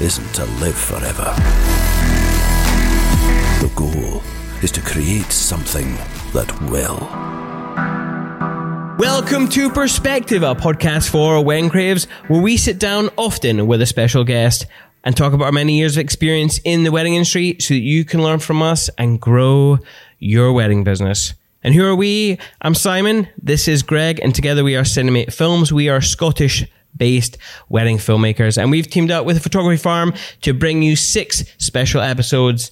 isn't to live forever. The goal is to create something that will. Welcome to Perspective, a podcast for wedding creatives, where we sit down often with a special guest and talk about our many years of experience in the wedding industry so that you can learn from us and grow your wedding business. And who are we? I'm Simon. This is Greg, and together we are Cinemate Films. We are Scottish based wedding filmmakers, and we've teamed up with photography farm to bring you six special episodes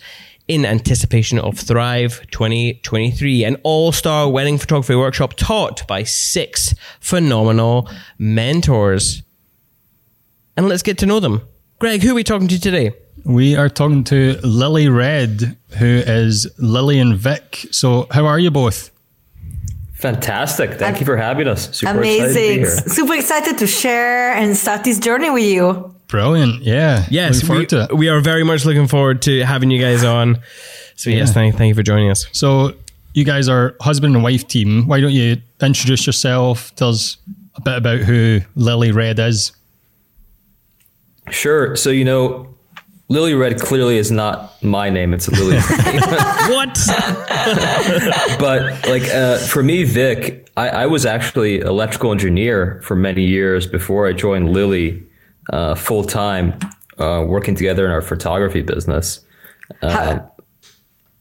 in anticipation of Thrive 2023, an all star wedding photography workshop taught by six phenomenal mentors. And let's get to know them. Greg, who are we talking to today? We are talking to Lily Red, who is Lily and Vic. So, how are you both? Fantastic. Thank you for having us. Super Amazing. Excited Super excited to share and start this journey with you. Brilliant. Yeah. Yes. We, we, are very much looking forward to having you guys on. So, yes, thank, thank you for joining us. So, you guys are husband and wife team. Why don't you introduce yourself? Tell us a bit about who Lily Red is. Sure. So, you know, Lily Red clearly is not my name. It's Lily. what? but like uh, for me, Vic, I, I, was actually electrical engineer for many years before I joined Lily uh, full time, uh, working together in our photography business. Uh, how,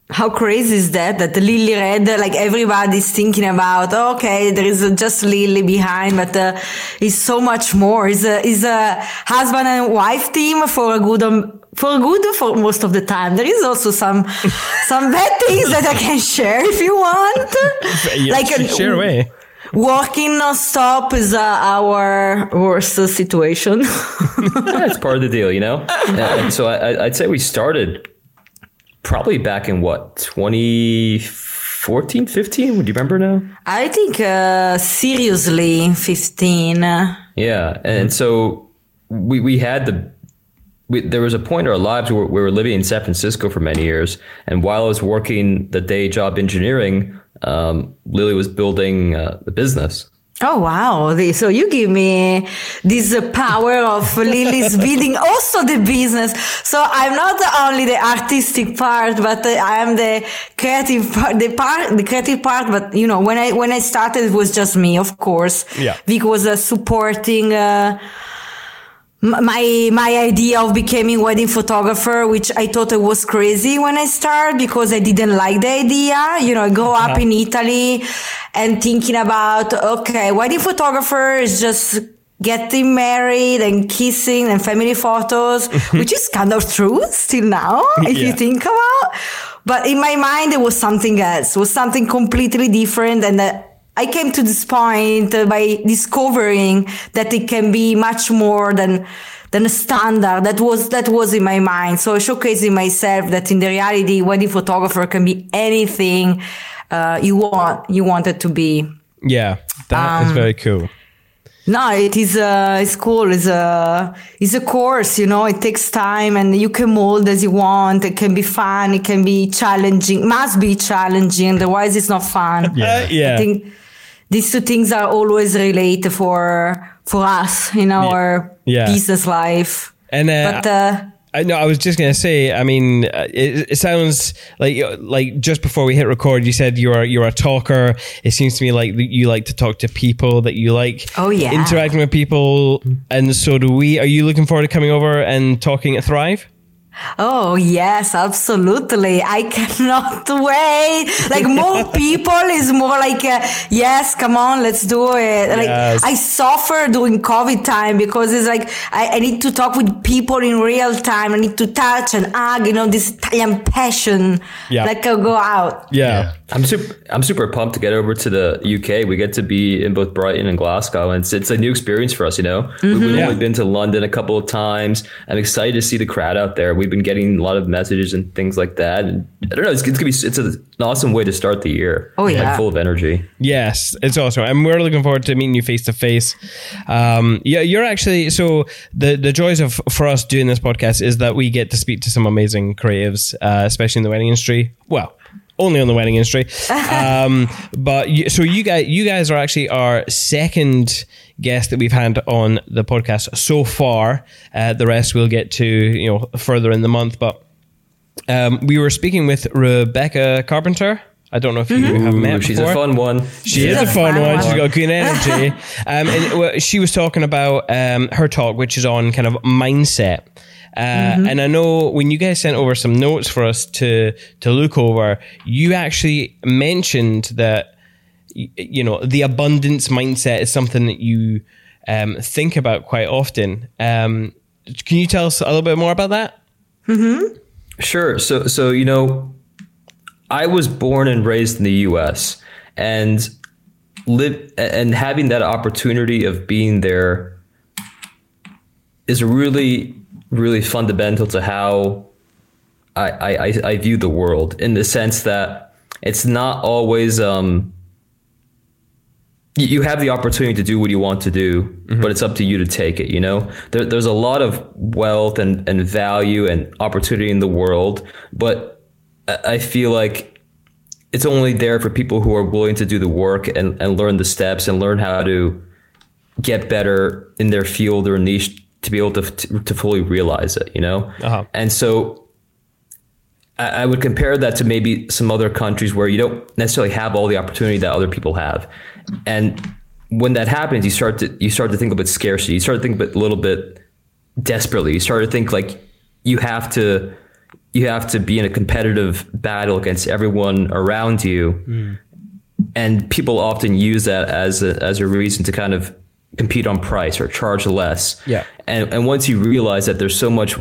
how, crazy is that? That Lily Red, like everybody's thinking about. Okay, there is just Lily behind, but uh, it's so much more. Is a is a husband and wife team for a good. Um, for good for most of the time. There is also some some bad things that I can share if you want. Yeah, like share away. Walking non-stop is uh, our worst uh, situation. yeah, it's part of the deal, you know. And so I, would say we started probably back in what 2014, 15. Would you remember now? I think uh, seriously 15. Yeah, and so we we had the we, there was a point in our lives where we were living in San Francisco for many years, and while I was working the day job engineering, um, Lily was building uh, the business. Oh wow! So you give me this power of Lily's building also the business. So I'm not only the artistic part, but I am the creative part, the part, the creative part. But you know, when I when I started, it was just me, of course. Yeah. Vic was uh, supporting. Uh, my my idea of becoming wedding photographer which i thought it was crazy when i started because i didn't like the idea. You know I grow up in italy and thinking about okay wedding photographer is just getting married and kissing and family photos which is kind of true still now if yeah. you think about. But in my mind it was something else. It was something completely different and that I came to this point by discovering that it can be much more than than a standard that was that was in my mind. So showcasing myself that in the reality, wedding photographer can be anything uh, you want you want it to be. Yeah, that um, is very cool. No, it is uh, it's cool. It's a it's a course, you know. It takes time, and you can mold as you want. It can be fun. It can be challenging. Must be challenging. Otherwise, it's not fun. Yeah, uh, yeah. I think these two things are always related for for us in our yeah. business life. And uh, but uh, I know I was just gonna say. I mean, uh, it, it, sounds like like just before we hit record, you said you're you're a talker. It seems to me like you like to talk to people, that you like oh yeah interacting with people, and so do we. Are you looking forward to coming over and talking at Thrive? Oh, yes, absolutely. I cannot wait. Like more people is more like, uh, yes, come on, let's do it. Like yes. I suffer during COVID time because it's like, I, I, need to talk with people in real time. I need to touch and hug, you know, this Italian passion. Yeah. Like I go out. Yeah. yeah. I'm super, I'm super pumped to get over to the UK. We get to be in both Brighton and Glasgow and it's, it's a new experience for us, you know, mm-hmm. we've yeah. only been to London a couple of times. I'm excited to see the crowd out there. We we've been getting a lot of messages and things like that. And I don't know. It's, it's gonna be it's a, an awesome way to start the year. Oh yeah, like full of energy. Yes, it's awesome, and we're looking forward to meeting you face to face. Yeah, you're actually so the the joys of for us doing this podcast is that we get to speak to some amazing creatives, uh, especially in the wedding industry. Well, only on the wedding industry. um, but you, so you guys, you guys are actually our second guest that we've had on the podcast so far. Uh, the rest we'll get to you know further in the month, but. Um, we were speaking with Rebecca Carpenter. I don't know if you have met Ooh, she's before. a fun one. She is She's a fun fun one. She's one. got good energy. um, and she was talking about um, her talk, which is on kind of mindset. Uh, And I know when you guys sent over some notes for us to to look over, you actually mentioned that you know the abundance mindset is something that you um, think about quite often. Um, can you tell us a little bit more about that? Sure. So, so you know, I was born and raised in the U.S. and live and having that opportunity of being there is really, really fundamental to how I, I, I- I view the world in the sense that it's not always um, you- have the opportunity to do what you want to do, but it's up to you to take it. You know, there, there's a lot of wealth and, and value and opportunity in the world, but I I feel like it's only there for people who are willing to do the work and, and learn the steps and learn how to get better in their field or niche to be able to, to, to fully realize it, you know? Uh-huh. And so I, would compare that to maybe some other countries where you don't necessarily have all the opportunity that other people have. And when that happens, you start to you start to think a bit scarcity. You start to think a, little bit desperately. You start to think like you have to you have to be in a competitive battle against everyone around you. Hmm. And people often use that as a, as a reason to kind of compete on price or charge less. Yeah. And and once you realize that there's so much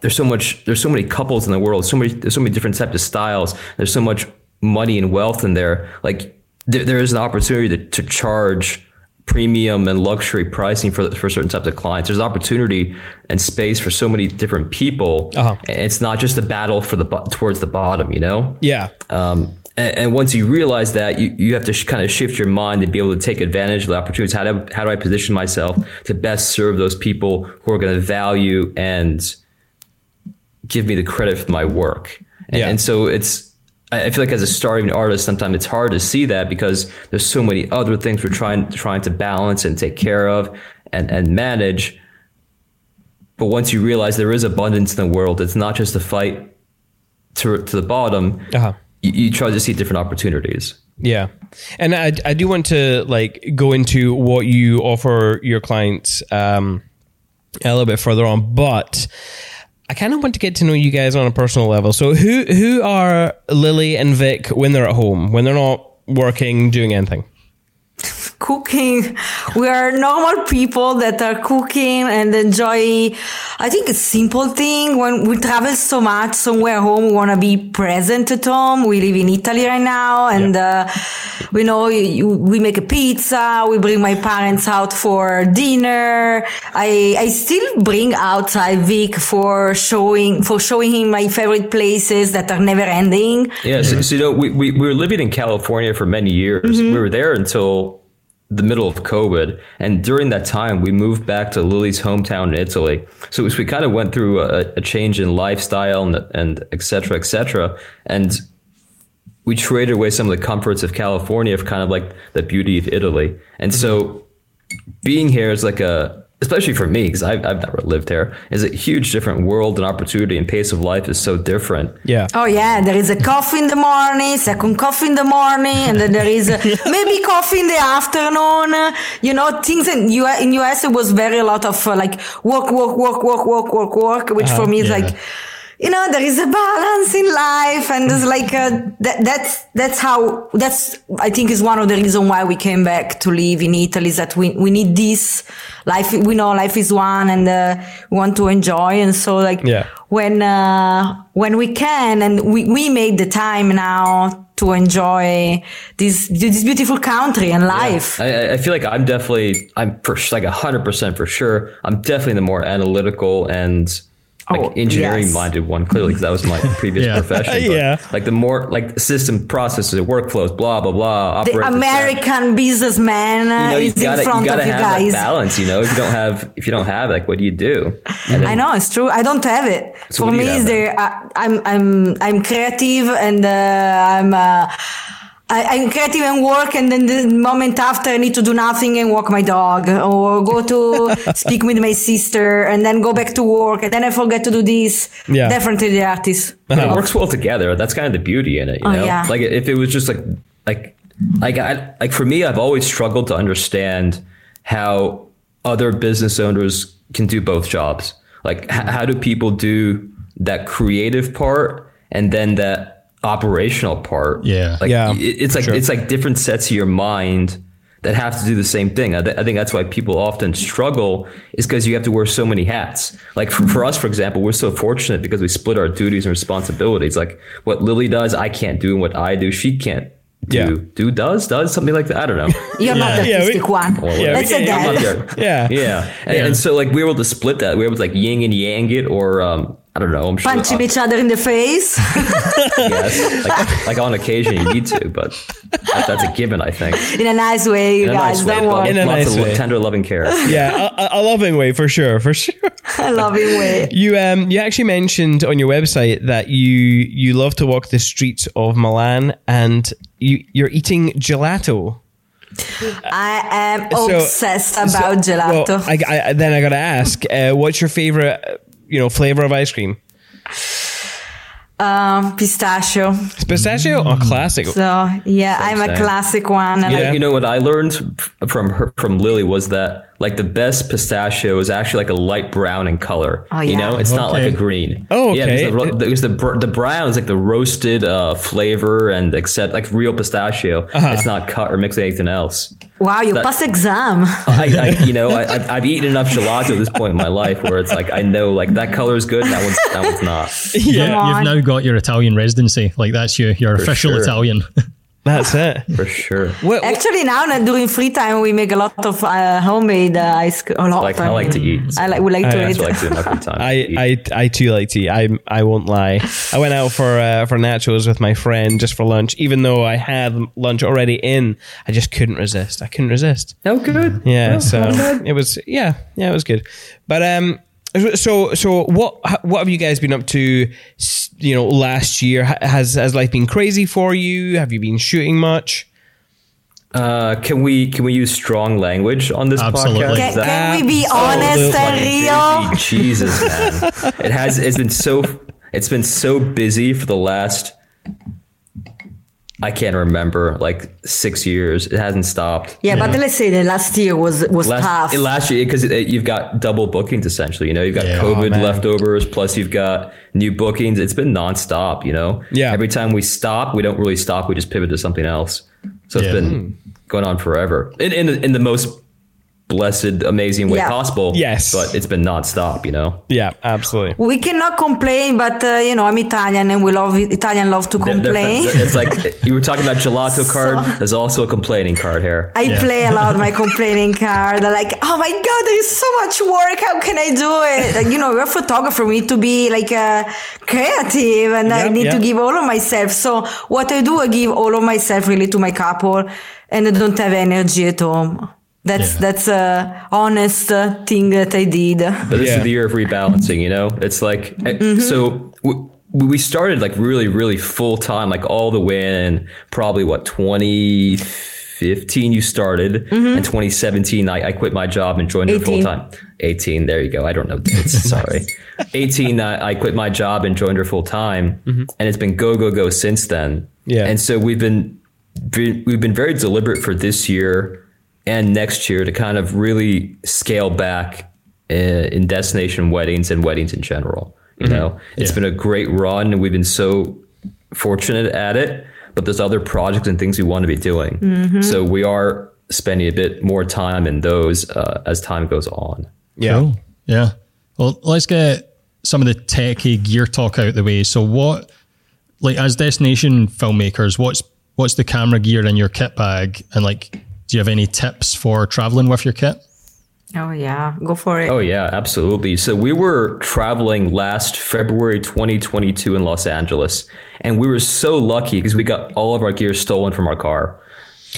there's so much there's so many couples in the world so many there's so many different types of styles there's so much money and wealth in there like there, there is an opportunity to, to charge premium and luxury pricing for for certain types of clients there's opportunity and space for so many different people Uh-huh. and it's not just a battle for the towards the bottom you know Yeah. um, and, and once you realize that, you, you have to sh- kind of shift your mind to be able to take advantage of the opportunities. How do, how do I position myself to best serve those people who are going to value and give me the credit for my work? And, Yeah. and so it's, I feel like as a starting artist, sometimes it's hard to see that because there's so many other things we're trying trying to balance and take care of and, and manage. But once you realize there is abundance in the world, it's not just a fight to to the bottom. Uh-huh. You, you try to see different opportunities. Yeah. And I, I do want to like go into what you offer your clients um, a little bit further on, but I kind of want to get to know you guys on a personal level. So who who are Lily and Vic when they're at home, when they're not working, doing anything? Cooking. We are normal people that are cooking and enjoy, I think, a simple thing. When we travel so much somewhere home, we want to be present at home. We live in Italy right now and, uh, we know you, we make a pizza. We bring my parents out for dinner. I, I still bring outside Vic for showing, for showing him my favorite places that are never ending. Yeah. So, so you know, we, we, we were living in California for many years. We were there until the middle of COVID. And during that time, we moved back to Lily's hometown in Italy. So we kind of went through a, a change in lifestyle and, and et cetera, et cetera. And we traded away some of the comforts of California for kind of like the beauty of Italy. And so being here is like a, especially for me, because I've, I've never lived here, is a huge different world and opportunity and pace of life is so different. Yeah. Oh yeah, there is a coffee in the morning, second coffee in the morning, and then there is a, maybe coffee in the afternoon. You know, things in U in US it was very a lot of uh, like work, work, work, work, work, work, work, which for me is yeah. like. You know, there is a balance in life, and there's like a, that, that's that's how that's I think is one of the reasons why we came back to live in Italy. Is that we we need this life. We know life is one, and uh, we want to enjoy, and so like Yeah. when uh, when we can and we, we made the time now to enjoy this this beautiful country and life. I, I- I feel like I'm definitely, I'm for, like 100% for sure. I'm definitely the more analytical and like Oh, engineering yes. minded one clearly because that was my previous Yeah. profession. but, Yeah. Like the more like system processes, workflows, blah blah blah. The operating American businessman uh, you know, is in gotta, you front gotta of you have that guys. balance. You know, if you don't have, if you don't have, like, what do you do? And I know it's true. I don't have it. So For me, have is there. Uh, I'm I'm I'm creative and uh, I'm. Uh, I, I'm creative and work, and then the moment after, I need to do nothing and walk my dog, or go to speak with my sister, and then go back to work, and then I forget to do this. Yeah. Definitely the artist. But it works well together. That's kind of the beauty in it, you Oh, know. yeah. Like if it was just like like like I like for me, I've always struggled to understand how other business owners can do both jobs. Like h- how do people do that creative part and then that operational part? Yeah. like Yeah, it- it's like sure. it's like different sets of your mind that have to do the same thing. I, th- I think that's why people often struggle is because you have to wear so many hats. Like for, for us, for example, we're so fortunate because we split our duties and responsibilities. Like what Lily does, I can't do, and what I do, she can't do. Yeah. Do does does something like that. I don't know. You're not the Yeah, we- artistic one. Or Yeah, Let's we say can- I'm not that. there. Yeah. Yeah. And, and so like we were able to split that. We were able to like yin and yang it, or um, I don't know. I'm sure. Punching each other in the face. yes, like, like on occasion you need to, but that, that's a given, I think. in a nice way, you In a guys. nice way, don't worry. In a nice way. tender, loving care. yeah, a, a loving way for sure, for sure. A loving way. You um you actually mentioned on your website that you you love to walk the streets of Milan and you you're eating gelato. I am So- obsessed about so- gelato. Well, I, I, then I got to ask, uh, what's your favorite uh, you know flavor of ice cream? um, pistachio. It's pistachio? Oh, classic. So yeah, I'm a classic one. I You, like- know, you know what I learned from her from Lily was that like the best pistachio is actually like a light brown in color. Oh, yeah. You know, it's not like a green. Oh, Yeah, because the, ro- because the the brown is like the roasted uh, flavor and except like real pistachio. Uh-huh. It's not cut or mixed with anything else. wow, you that- passed exam. I, I you know I, I've, I've eaten enough gelato at this point in my life where it's like I know like that color is good and that one's that one's not. Yeah, on. you've now got your Italian residency. Like that's you, your official sure. Italian. That's it. For sure. What, what- Actually, now during free time, we make a lot of uh, homemade uh, ice cream. A lot. Like I like to eat. I like. We like to eat. what I like to do in my free time. I, I I too like tea. I I won't lie. I went out for uh, for nachos with my friend just for lunch. Even though I had lunch already in, I just couldn't resist. I couldn't resist. oh good. Yeah, Oh, so it was yeah, yeah, it was good. But um, so so what what have you guys been up to? You know, last year has has life been crazy for you? Have you been shooting much? Uh, can we can we use strong language on this Absolutely. podcast? Can, can we be honest and real? Jesus, man, it has. It's been so. It's been so busy for the last. I can't remember, like six years. It hasn't stopped. Yeah, but let's say the last year was was Last, tough. Eh, last year, because you've got double bookings essentially. You know, you've got Yeah. COVID Oh, leftovers, plus you've got new bookings. It's been nonstop. You know, Yeah. Every time we stop, we don't really stop. We just pivot to something else. So it's Yeah. been hmm. going on forever in in, in the most blessed, amazing way Yeah. possible. Yes. but it's been nonstop. You know. Yeah, absolutely. we cannot complain, but uh, you know I'm Italian and we love Italian love to complain. It's like you were talking about gelato card. There's also a complaining card here. I Yeah. play a lot my complaining card. I'm like, oh my god, there is so much work. How can I do it? Like, you know, you're a photographer. We need to be like uh, creative, and I Yep, need to give all of myself. So what I do, I give all of myself really to my couple, and I don't have energy at home. That's Yeah. that's a honest uh, thing that I did. But this Yeah. is the year of rebalancing, you know? It's like, eh, Mm-hmm. so w- we started like really, really full time, like all the way in probably what, 2015 you started. Mm-hmm. And 2017, I, I quit my job and joined her full time. 18, there you go. I don't know dates, sorry. 18, I, I quit my job and joined her full time. And it's been go, go, go since then. Yeah. And so we've been, we've been very deliberate for this year and next year to kind of really scale back uh, in destination weddings and weddings in general. You know, it's Yeah. been a great run, and we've been so fortunate at it. But there's other projects and things we want to be doing, so we are spending a bit more time in those uh, as time goes on. Yeah. Cool. Yeah. Well, let's get some of the techie gear talk out the way. So, what, like, as destination filmmakers, what's what's the camera gear in your kit bag, and like, do you have any tips for traveling with your kit? Oh yeah, go for it. Oh yeah, absolutely. So we were traveling last February 2022 in Los Angeles, and we were so lucky because we got all of our gear stolen from our car.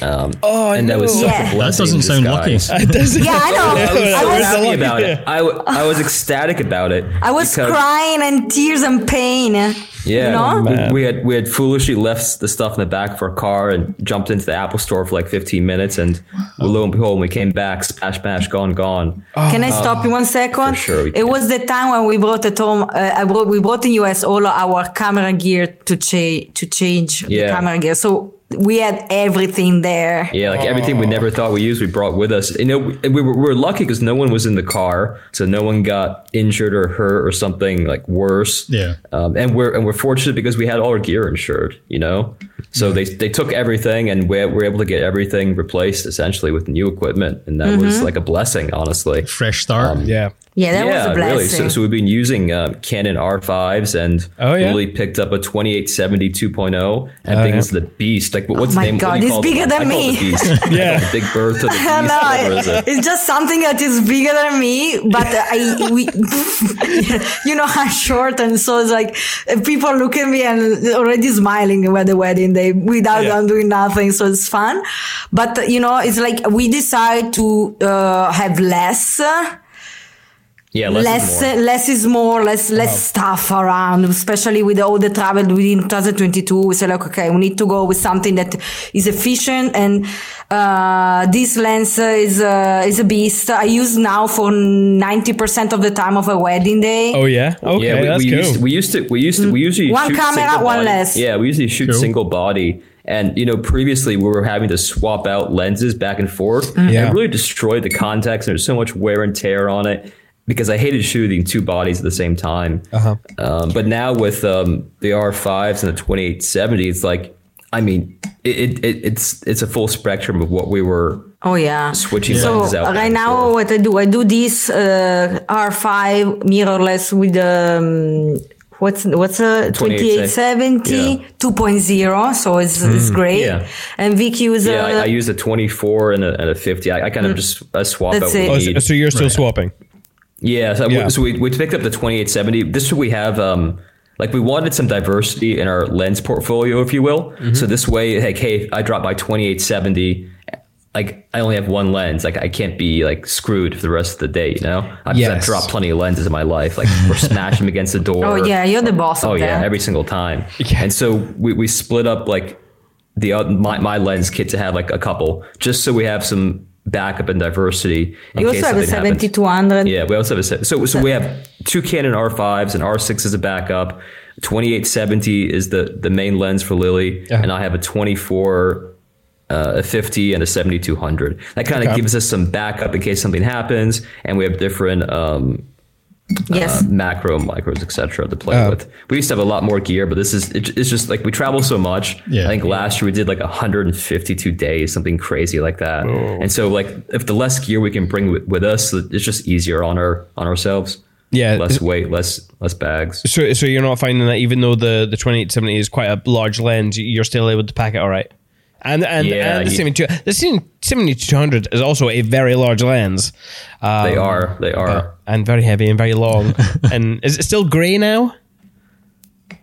Um, Oh, and that was no. such Yeah. a blessing. doesn't sound lucky. disguise. Yeah, I know. I was I so was happy about it. I, w- I was ecstatic about it. I was crying and tears and pain. Yeah, You know? we, we had we had foolishly left the stuff in the back of our car and jumped into the Apple store for like 15 minutes, and lo and behold, when we came back, splash, splash, gone, gone. Can I stop you one second? For sure we It can. was the time when we brought at home. Uh, I brought, we brought in US all our camera gear to cha- to change the camera gear. So we had everything there. Yeah, like everything we never thought we used, we brought with us. You know, we, we were, we were lucky because no one was in the car, so no one got injured or hurt or something like worse. Yeah. um, and we're and we're fortunate because we had all our gear insured. You know, so they they took everything and we were able to get everything replaced essentially with new equipment, and that Mm-hmm. was like a blessing, honestly. Fresh start. Yeah. Yeah, that yeah, was a blessing. really. So, so we've been using um, Canon R5s and Oh, yeah. really picked up a 2870 2.0. And Oh, thing's yeah. the beast. Like, what's my the name? God, do you it's bigger it? than I me. the beast. Yeah. The Big Bertha, the beast. I know, it? it's just something that is bigger than me, but I we you know I'm short and so it's like people look at me and already smiling at the wedding day without Yeah. them doing nothing, so it's fun. But you know, it's like we decide to uh, have less. Yeah, less, less is more. less is more less less stuff around especially with all the travel within 2022 we say like okay we need to go with something that is efficient and uh, this lens is uh, is a beast i use now for 90% of the time of a wedding day Oh yeah. Okay, yeah, we, that's we cool. used we used to we used to we usually. One shoot camera, one body. lens. Yeah, we usually shoot Cool. single body. And you know, previously we were having to swap out lenses back and forth. Mm. Yeah. It really destroyed the context. And there's so much wear and tear on it because I hated shooting two bodies at the same time. Uh-huh. Um, but now with um, the R5s and the 2870, it's like, I mean, it, it, it, it's it's a full spectrum of what we were oh yeah switching so lenses out. right now forth. what i do i do this uh, r5 mirrorless with um, what's what's a 2870 Yeah. 2.0 so it's, it's great Yeah. and vic use Yeah, I, I use a 24 and a, and a 50. I, I kind of just I swap That's out what it. Oh, so, so you're still swapping. Yeah, so, Yeah. so we, we picked up the 2870. This we have um like we wanted some diversity in our lens portfolio, if you will. So this way, like, hey, I drop my 2870. Like I only have one lens. Like I can't be like screwed for the rest of the day. You know, I've, Yes. I've dropped plenty of lenses in my life. Like or smash them against the door. oh yeah you're the boss Oh of yeah, that. every single time. Yeah. And so we, we split up like the oth- my, my lens kit to have like a couple, just so we have some backup and diversity. In you also case have a 7200 Yeah, we also have a se- so so we have two Canon R5s and R6 as a backup. 2870 is the the main lens for Lily, Yeah. and I have a 24. Uh, a 50 and a 7200 that kind of Okay. gives us some backup in case something happens and we have different um, yes uh, macro micros etc to play Oh. with we used to have a lot more gear but this is it, it's just like we travel so much Yeah. i think last year we did like 152 days something crazy like that and so like if the less gear we can bring with, with us it's just easier on our on ourselves Yeah. less weight less less bags So, so you're not finding that even though the the 2870 is quite a large lens, you're still able to pack it all right. And and, Yeah, and the you- 72 the 7200 is also a very large lens. Um, they are they are but- and very heavy and very long. and is it still grey now?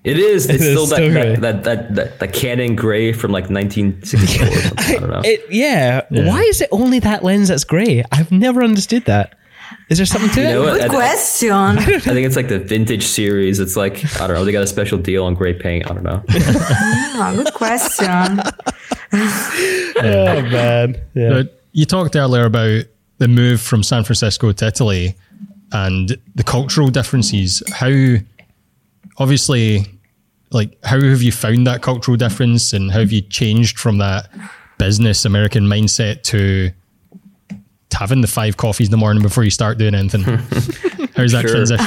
it is it's It is still, still that, gray. that, that that that that canon gray from like 1964 or i don't know It, yeah. Why is it only that lens that's grey? I've never understood that. Is there something to You it? know what? good I- question I think it's like the vintage series. It's like I don't know. They got a special deal on gray paint. I don't know. Ah, good question Oh man. Yeah. But you talked earlier about the move from San Francisco to Italy and the cultural differences. How, obviously, like, how have you found that cultural difference and how have you changed from that business American mindset to having the five coffees in the morning before you start doing anything? How's that Sure. transition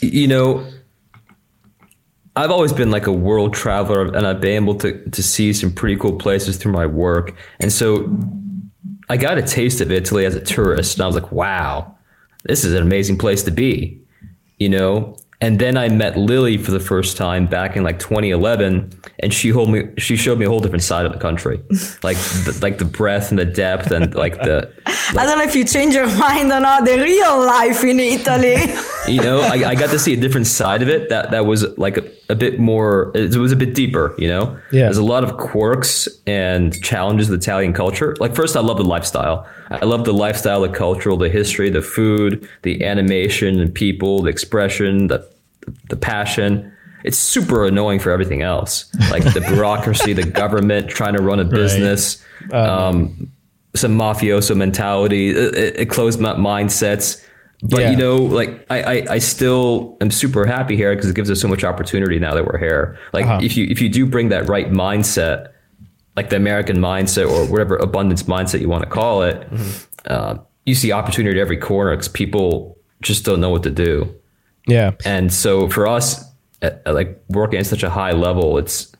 you know, I've always been like a world traveler and I've been able to, to see some pretty cool places through my work. And so I got a taste of Italy as a tourist and I was like, wow, this is an amazing place to be, you know? And then I met Lily for the first time back in like 2011, and she hold me. She showed me a whole different side of the country, like the, like the breadth and the depth and like the. I don't know if you change your mind or not. The real life in Italy. you know, I, I got to see a different side of it that that was like a, a bit more. It was a bit deeper. You know, Yeah. There's a lot of quirks and challenges of Italian culture. Like first, I love the lifestyle. I love the lifestyle, the cultural, the history, the food, the animation and people, the expression, the the passion. It's super annoying for everything else, like the bureaucracy, the government trying to run a business, um, some mafioso mentality, it, it, closed mi- mindsets. But Yeah. you know, like I, I, I still am super happy here because it gives us so much opportunity now that we're here. Like Uh-huh. if you if you do bring that right mindset, like the American mindset or whatever abundance mindset you want to call it, uh, you see opportunity at every corner because people just don't know what to do. Yeah. And so for us, at, at, like working at such a high level, it's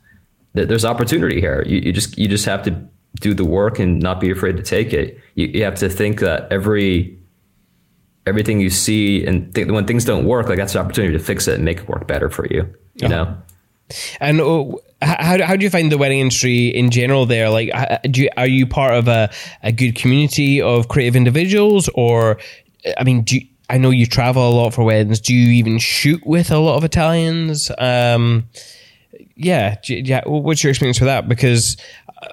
th- there's opportunity here. You, you just you just have to do the work and not be afraid to take it. You, you have to think that every everything you see and th- when things don't work, like that's an opportunity to fix it and make it work better for you. You know. And uh, how do- how do you find the wedding industry in general? There, like, do you, are you part of a, a good community of creative individuals, or I mean, do you, I know you travel a lot for weddings? Do you even shoot with a lot of Italians? Um, yeah, yeah. What's your experience with that? Because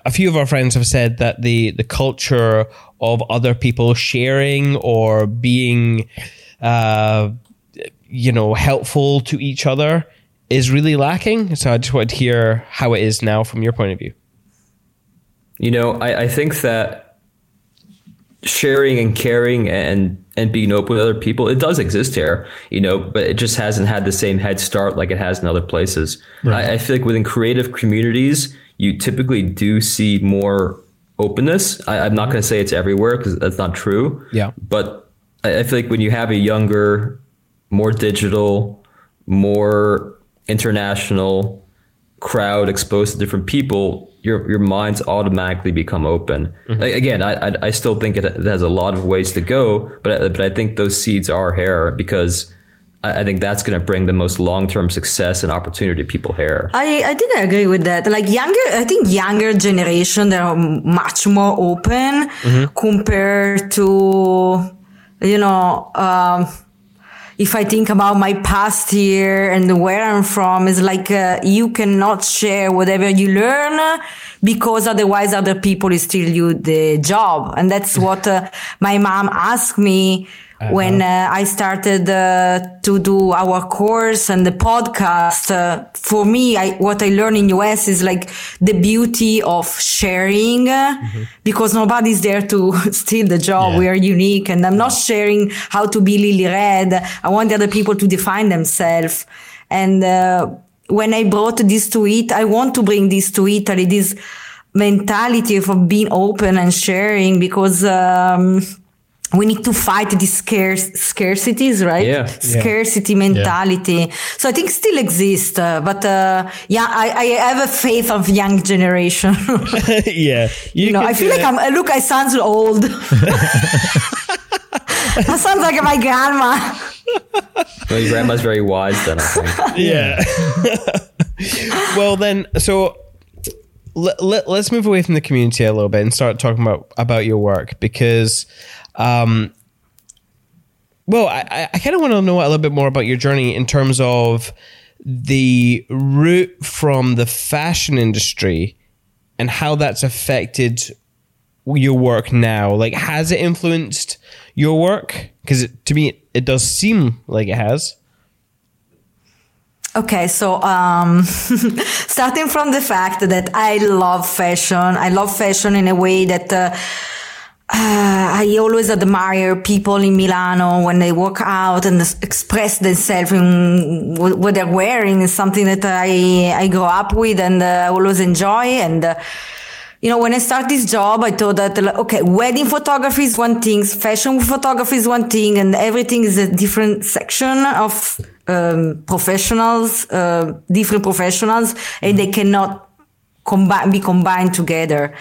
a few of our friends have said that the the culture of other people sharing or being, uh, you know, helpful to each other is really lacking. So I just wanted to hear how it is now from your point of view. You know, I, I think that sharing and caring and and being open with other people, it does exist here, you know, but it just hasn't had the same head start like it has in other places. I, I feel like within creative communities, you typically do see more openness. I, I'm not going to say it's everywhere because that's not true. Yeah. But I, I feel like when you have a younger, more digital, more international crowd exposed to different people, your your minds automatically become open. Like, again, I, I I still think it, it has a lot of ways to go, but I- but I think those seeds are here because I, I think that's going to bring the most long term success and opportunity to people here. I, I think I agree with that. Like younger, I think younger generation, they are much more open compared to, you know, um, if I think about my past here and where I'm from, it's like uh, you cannot share whatever you learn because otherwise other people steal you the job. And that's what uh, my mom asked me when uh, I started uh, to do our course and the podcast. Uh, for me, I, what I learned in US is like the beauty of sharing uh, because nobody's there to steal the job. Yeah. We are unique and I'm not sharing how to be Lily Red. I want the other people to define themselves. And, uh, when I brought this to it, I want to bring this to Italy, this mentality of being open and sharing because, um, we need to fight these scarce scarcities, right? Yeah. Scarcity mentality. So I think still exists, uh, but uh, yeah, I, I have a faith of young generation. yeah, you know, I feel like it. I'm. uh, Look, I sound old. that sounds like my grandma. Well, your grandma's very wise then, I think. yeah. well, then, so let, let, us move away from the community a little bit and start talking about about your work because, um, well, I, I- kind of want to know a little bit more about your journey in terms of the route from the fashion industry and how that's affected your work now. Like, has it influenced your work? Because to me, it, it does seem like it has. Okay, so um, starting from the fact that I love fashion, I love fashion in a way that uh, uh, I always admire people in Milano when they walk out and express themselves in wh- what they're wearing is something that I I grew up with and uh, I always enjoy and. Uh, you know, when I start this job, I thought that, okay, wedding photography is one thing, fashion photography is one thing, and everything is a different section of um, professionals, uh, different professionals, and they cannot combine, be combined together.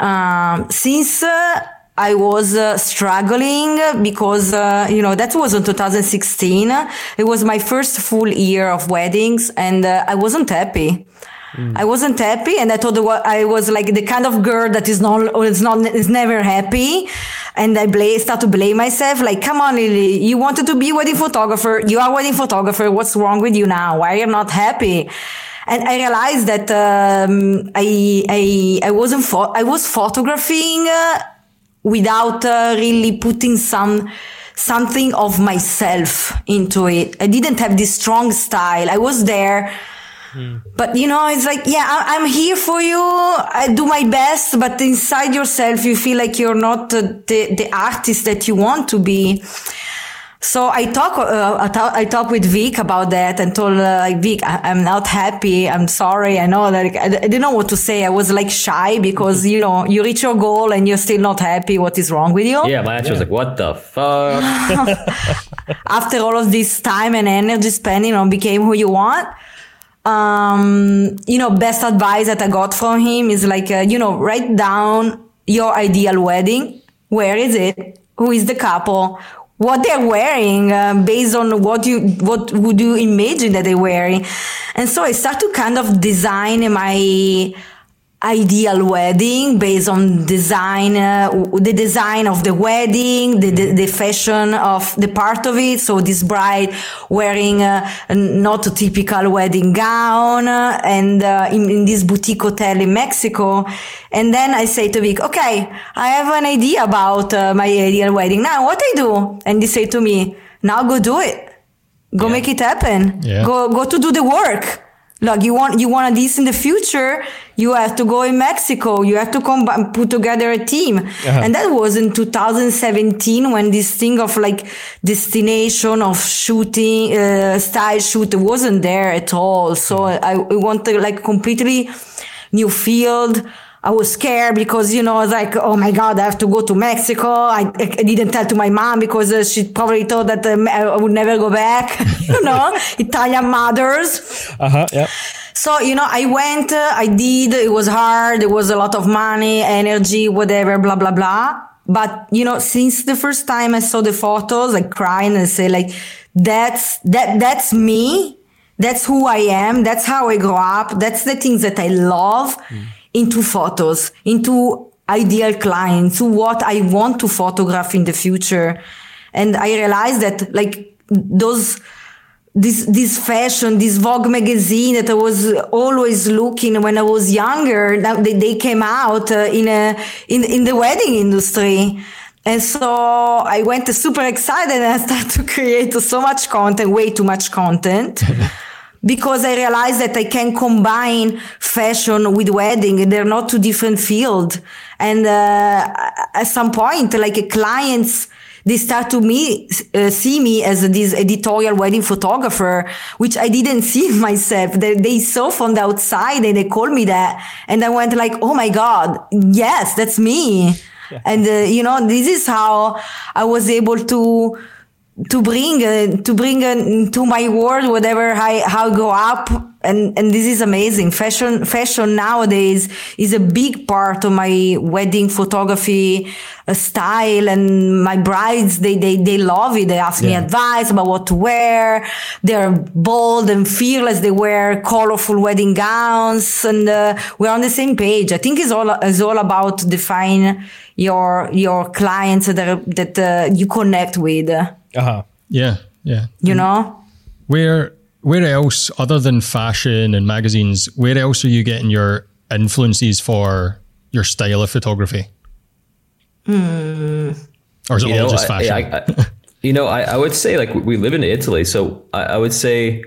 Um, since uh, I was uh, struggling because, uh, you know, that was in 2016. It was my first full year of weddings and uh, I wasn't happy. I wasn't happy, and I thought I was like the kind of girl that is not, is not, is never happy. And I blame, start to blame myself. Like, come on, Lily, you wanted to be a wedding photographer. You are a wedding photographer. What's wrong with you now? Why are you not happy? And I realized that um, I, I, I wasn't, pho- I was photographing uh, without uh, really putting some something of myself into it. I didn't have this strong style. I was there. But you know, it's like, yeah, I- I'm here for you. I do my best, but inside yourself, you feel like you're not uh, the, the artist that you want to be. So I talk, uh, I talk, I talk with Vic about that and told uh, like Vic, I, I'm not happy. I'm sorry. I know that I, I didn't know what to say. I was like shy because you know you reach your goal and you're still not happy. What is wrong with you? Yeah, my answer was like, what the fuck? after all of this time and energy spending on became who you want um you know best advice that i got from him is like uh, you know write down your ideal wedding where is it who is the couple what they're wearing uh, based on what you what would you imagine that they're wearing. And so i start to kind of design my ideal wedding based on design uh, the design of the wedding the, the, the fashion of the part of it. So this bride wearing uh, not a typical wedding gown uh, and uh, in, in this boutique hotel in mexico. And then i say to vic okay i have an idea about uh, my ideal wedding. Now what i do? And he say to me now go do it. Go make it happen. Yeah. go go to do the work like you want you want this in the future you have to go in mexico. You have to come and put together a team. And that was in 2017 when this thing of like destination of shooting uh, style shoot wasn't there at all. So I, I wanted like completely new field I was scared because, you know, I was like, oh my God, I have to go to Mexico. I, I didn't tell to my mom because uh, she probably thought that um, I would never go back, you know, Italian mothers. Uh huh. Yeah. So, you know, I went, uh, I did, it was hard. It was a lot of money, energy, whatever, blah, blah, blah. But, you know, since the first time I saw the photos, I cried and say like, that's, that, that's me. That's who I am. That's how I grow up. That's the things that I love into photos, into ideal clients, to what I want to photograph in the future. And I realized that like those, this this fashion, this Vogue magazine that I was always looking when I was younger. They, they came out uh, in a in in the wedding industry. And so I went super excited and I started to create so much content, way too much content. because I realized that I can combine fashion with wedding. They're not two different fields. And uh, at some point, like clients, they start to me uh, see me as this editorial wedding photographer, which I didn't see myself. They, they saw from the outside and they called me that, and I went like, "Oh my god, yes, that's me." And uh, you know, this is how I was able to to bring uh, to bring uh, to my world whatever I how I go up. And and this is amazing. Fashion fashion nowadays is a big part of my wedding photography uh, style and my brides they they they love it. They ask me advice about what to wear. They're bold and fearless. They wear colorful wedding gowns and uh, we're on the same page. I think it's all it's all about define your your clients that are, that uh, you connect with Uh huh. Yeah, yeah. you know Where where else, other than fashion and magazines, where else are you getting your influences for your style of photography? Or is it you all know, just I- fashion? I, I, you know, I, I would say like we live in Italy, so I, I would say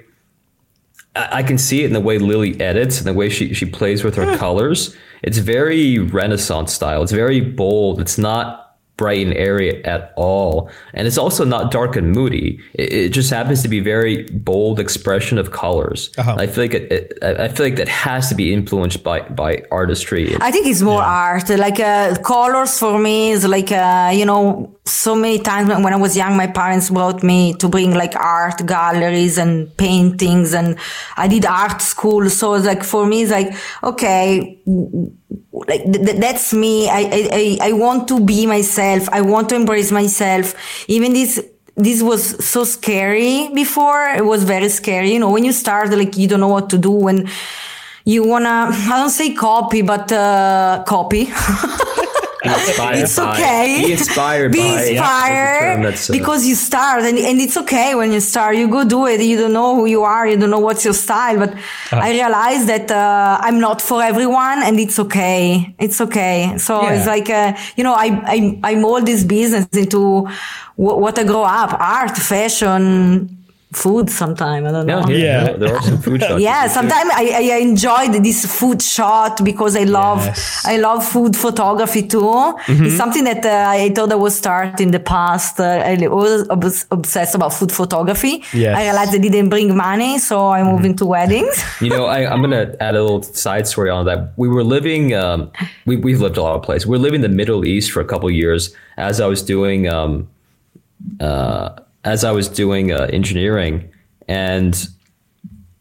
I, I can see it in the way Lily edits and the way she she plays with her colors. It's very Renaissance style. It's very bold. It's not bright and airy at all, and it's also not dark and moody. It, it just happens to be very bold expression of colors. Uh-huh. I feel like it, it, I I feel like that has to be influenced by by artistry. I think it's more art. Like uh, colors for me is like uh, you know so many times when when I was young, my parents brought me to bring like art galleries and paintings, and I did art school. So it's like for me, it's like okay, w- like th- th- that's me. I, I I I want to be myself. I want to embrace myself. Even this this was so scary before. It was very scary. You know, when you start, like you don't know what to do when you wanna. I don't say copy, but uh, copy. Inspired it's by- okay. Be inspired Be by. Yeah, that's a term inspired uh, because you start, and, and it's okay when you start. You go do it. You don't know who you are. You don't know what's your style. But I realized that uh, I'm not for everyone, and it's okay. It's okay. So Yeah. it's like uh, you know, I I I mold this business into wh- what I grow up: art, fashion, food. Sometime I don't know. Yeah, Yeah. There, there are some food shots. Yeah, sometimes I, I enjoyed this food shot because I love Yes. I love food photography too. It's something that uh, I thought I would start in the past. Uh, I was obs- obsessed about food photography. Yes. I realized I didn't bring money, so I moved into weddings. You know, I, I'm gonna add a little side story on that. We were living, um, we we've lived a lot of places. We are living in the Middle East for a couple of years. As I was doing, um, uh, as I was doing uh, engineering, and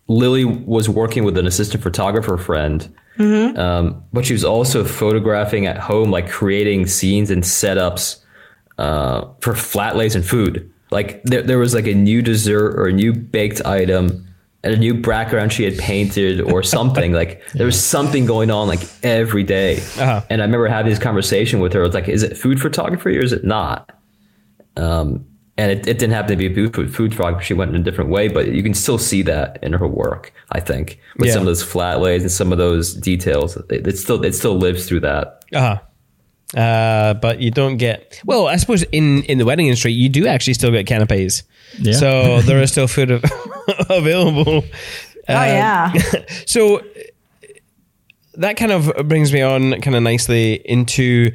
Lily was working with an assistant photographer friend, um, but she was also photographing at home, like creating scenes and setups uh, for flat lays and food. Like there, there was like a new dessert or a new baked item and a new background she had painted or something. like there was something going on like every day. Uh-huh. And I remember having this conversation with her. It's like, is it food photography or is it not? Um, and it, it didn't happen to be food, food, food photography. She went in a different way, but you can still see that in her work, I think, with Yeah. some of those flat lays and some of those details. It, it still, it still lives through that. Uh-huh. Uh, but you don't get well. I suppose in in the wedding industry, you do actually still get canapes. Yeah. So there is still food av- available. oh yeah. So that kind of brings me on kind of nicely into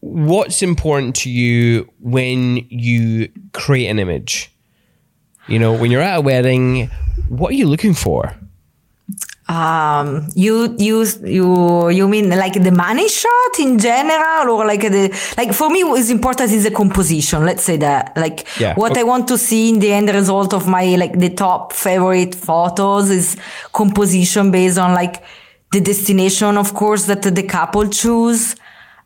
what's important to you when you create an image. You know, when you're at a wedding, what are you looking for? Um, you you you you mean like the money shot in general, or like the like for me what's important is the composition. Let's say that like Yeah. what Okay. I want to see in the end result of my like the top favorite photos is composition based on like the destination, of course, that the couple choose.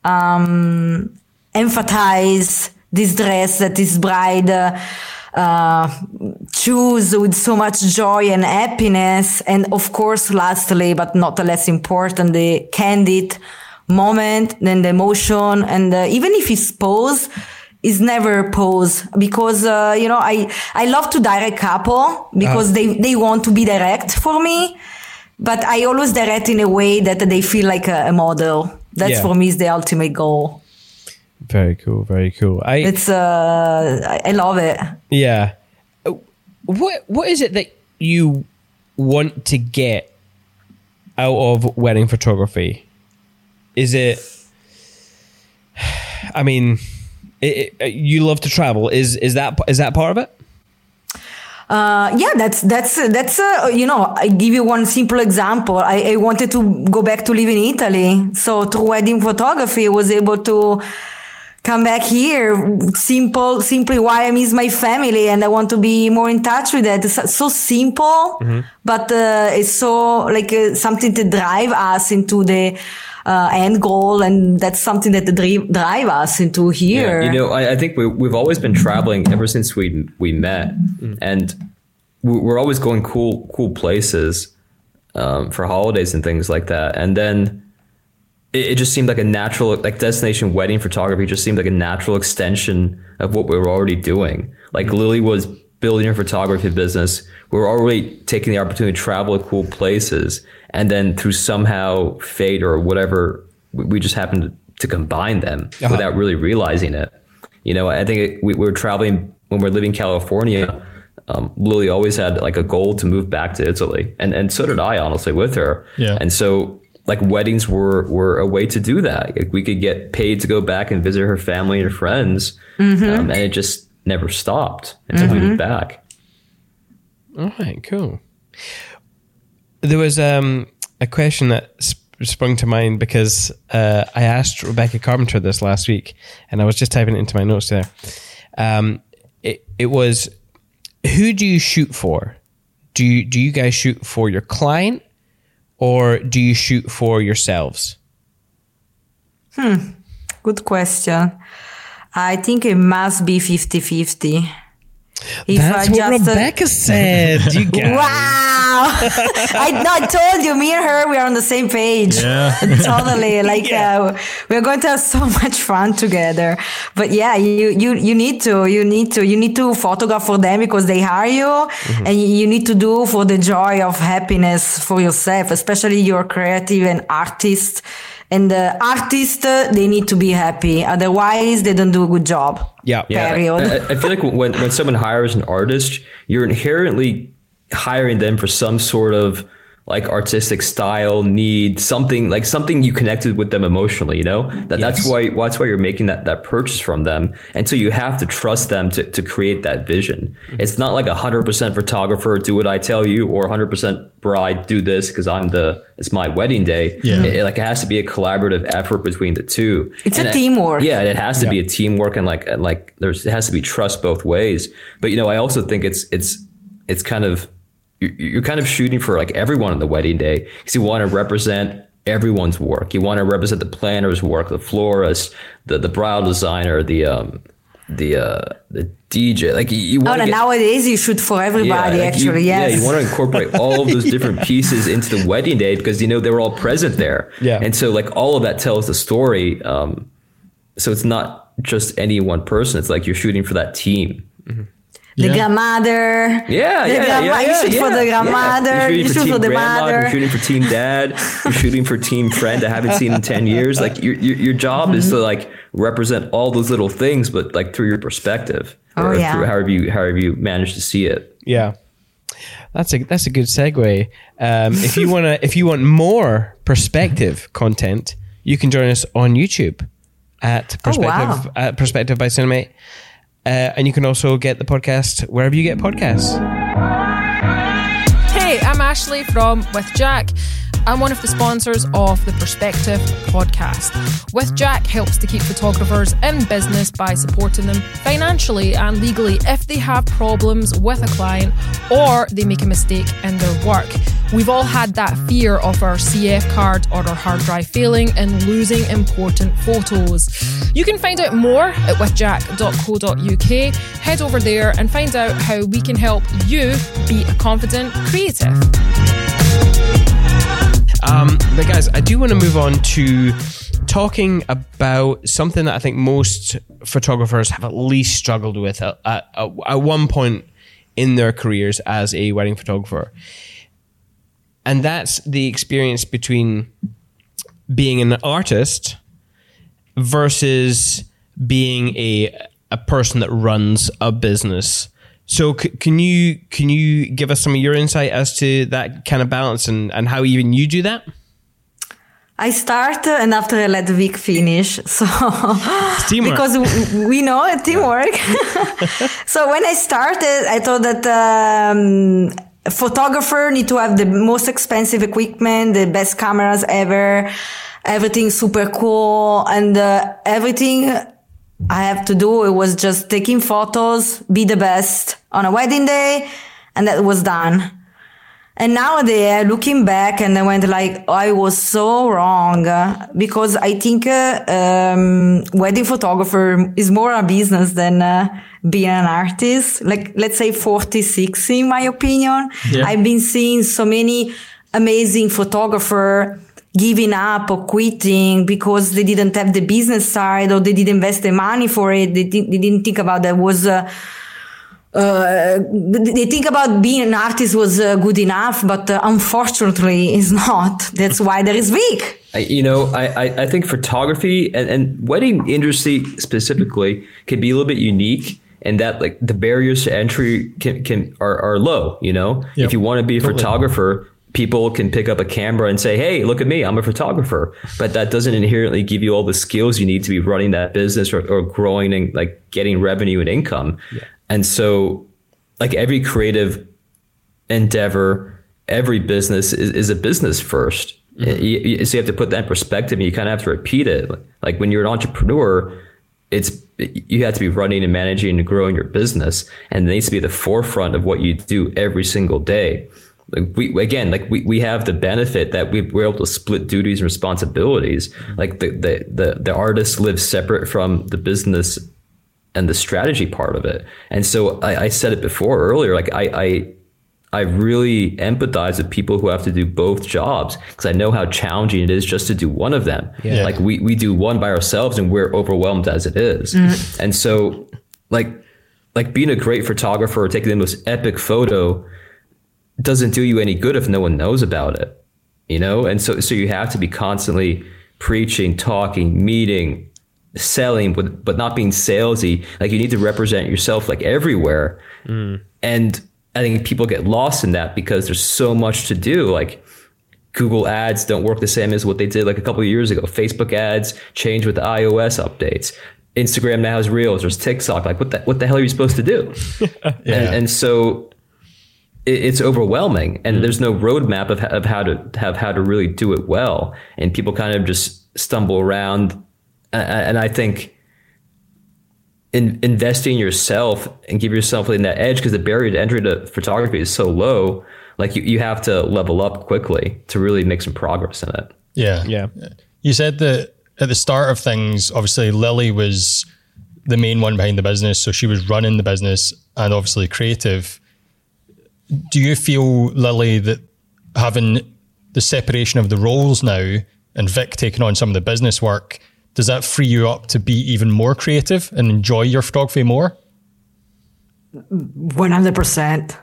Um, emphasize this dress that this bride. Uh, uh, choose with so much joy and happiness. And of course, lastly, but not the less important, the candid moment, then the emotion. And uh, even if it's pose, is never pose because uh, you know I I love to direct couple because they they want to be direct for me, but I always direct in a way that they feel like a, a model. That's Yeah. for me is the ultimate goal. Very cool. Very cool. I It's uh I, love it. Yeah. What what is it that you want to get out of wedding photography? Is it? I mean, it, it, you love to travel. Is is that is that part of it? Uh, yeah, that's that's that's uh, you know I give you one simple example. I, I wanted to go back to live in Italy, so through wedding photography, I was able to come back here. Simple, simply why I miss my family and I want to be more in touch with that. It's so simple, but uh, it's so like uh, something to drive us into the uh, end goal, and that's something that drive drive us into here. Yeah, you know, I, I think we, we've always been traveling ever since we we met, and we- we're always going cool cool places um, for holidays and things like that. And then it, it just seemed like a natural like destination wedding photography just seemed like a natural extension of what we were already doing. Like Lily was building her photography business. We were already taking the opportunity to travel to cool places, and then through somehow fate or whatever, we, we just happened to, to combine them without really realizing it. You know, I think it, we, we were traveling when we are living in California. Um, Lily always had like a goal to move back to Italy, and and so did I, honestly, with her. Yeah. And so like weddings were were a way to do that. Like, we could get paid to go back and visit her family and friends, um, and it just never stopped until we moved back. All right, cool. There was um, a question that sp- sprung to mind because uh, I asked Rebecca Carpenter this last week, and I was just typing it into my notes there. Um, it, it was, who do you shoot for? Do you, do you guys shoot for your client, or do you shoot for yourselves? Hmm. Good question. I think it must be 50 50. If That's I what just, uh, Rebecca said. You guys. Wow! I, I told you, me and her, we are on the same page. Yeah. totally. Like uh, we're going to have so much fun together. But yeah, you you you need to you need to you need to photograph for them because they hire you, Mm-hmm. and you need to do for the joy of happiness for yourself. Especially you're creative and artist. And the artist, uh, they need to be happy. Otherwise, they don't do a good job. Yeah. Yeah, Period. I, I feel like when when someone hires an artist, you're inherently hiring them for some sort of like artistic style need something like something you connected with them emotionally you know? That that's why that's why you're making that that purchase from them. And so you have to trust them to, to create that vision. Mm-hmm. It's not like a 100% photographer do what i tell you or 100% bride do this because i'm the it's my wedding day. Yeah. It- like it has to be a collaborative effort between the two. It's And a it- teamwork. yeah, it has to be a teamwork and like and like there's it has to be trust both ways. But you know, I also think it's it's it's kind of you're, you're kind of shooting for like everyone on the wedding day because you want to represent everyone's work. You want to represent the planner's work, the florist, the the bridal designer, the um the uh the DJ. Like you, you Oh, want no, to nowadays you shoot for everybody, like you- actually. yes. Yeah, you want to incorporate all of those different pieces into the wedding day because you know they were all present there. Yeah. And so like all of that tells the story. Um, so it's not just any one person. It's like you're shooting for that team. The Yeah. grandmother. Yeah, the yeah, grandma- yeah, You yeah, shoot for the grandmother. You're You shooting shoot for for team the grandma. mother. You're shooting for team dad. You're shooting for team friend I haven't seen in ten years. Like your your, your job is to Mm-hmm. like represent all those little things, but like through your perspective, Oh, or yeah. through however you however you manage to see it. Yeah. That's a that's a good segue. Um, if you wanna if you want more perspective content, you can join us on YouTube at perspective wow. at perspective by Cinemate. Uh, and you can also get the podcast wherever you get podcasts. Ashley from With Jack. I'm one of the sponsors of the Perspective podcast. With Jack helps to keep photographers in business by supporting them financially and legally if they have problems with a client or they make a mistake in their work. We've all had that fear of our CF card or our hard drive failing and losing important photos. You can find out more at withjack.co.uk. Head over there and find out how we can help you be a confident creative. Um, but guys, I do want to move on to talking about something that I think most photographers have at least struggled with at, at, at one point in their careers as a wedding photographer. And that's the experience between being an artist versus being a a person that runs a business. So c- can you can you give us some of your insight as to that kind of balance and, and how even you do that? I start uh, and after I let Vic finish. So teamwork. because we know teamwork. so when I started, I thought that um, photographer need to have the most expensive equipment, the best cameras ever, everything super cool, and uh, everything I have to do. It was just taking photos, be the best on a wedding day, and that was done. And nowadays, looking back, and I went like, I was so wrong because I think uh, um, wedding photographer is more a business than uh, being an artist. Like, let's say 46, in my opinion. Yeah. I've been seeing so many amazing photographer giving up or quitting because they didn't have the business side or they didn't invest the money for it. They, didn't- they didn't think about that was. Uh, uh, they think about being an artist was uh, good enough, but uh, unfortunately, it's not. That's why there is Vic. I, you know, I, I, I think photography and, and wedding industry specifically can be a little bit unique and that like the barriers to entry can, can are, are low, you know? Yep. If you want to be a photographer, people can pick up a camera and say, Hey, look at me, I'm a photographer. But that doesn't inherently give you all the skills you need to be running that business or, or growing and like getting revenue and income. And so like every creative endeavor, every business is, is a business 1st You, you- so you have to put that in perspective and you kind of have to repeat it. Like when you're an entrepreneur, it's you have to be running and managing and growing your business and it needs to be the forefront of what you do every single day. like we again like we, we have the benefit that we, we're able to split duties and responsibilities mm-hmm. like the, the the the artist lives separate from the business and the strategy part of it and so i, I said it before earlier like i i I really empathize with people who have to do both jobs because I know how challenging it is just to do one of them. Yeah. Like we, we do one by ourselves and we're overwhelmed as it is. Mm-hmm. And so like like being a great photographer or taking the most epic photo doesn't do you any good if no one knows about it. You know? And so so you have to be constantly preaching, talking, meeting, selling, but but not being salesy. Like you need to represent yourself like everywhere. Mm. And I think people get lost in that because there's so much to do. Like Google ads don't work the same as what they did like a couple of years ago. Facebook ads change with the iOS updates. Instagram now has Reels. There's TikTok. Like what the what the hell are you supposed to do? and, and so it, it's overwhelming, and mm. there's no roadmap of, of how to have how to really do it well. And people kind of just stumble around. A- a- And I think in, investing in yourself and give yourself like, that edge because the barrier to entry to photography is so low. Like you, you have to level up quickly to really make some progress in it. Yeah. Yeah. You said that at the start of things, obviously Lily was the main one behind the business. So she was running the business and obviously creative. Do you feel, Lily, that having the separation of the roles now and Vic taking on some of the business work, does that free you up to be even more creative and enjoy your photography more? 100%.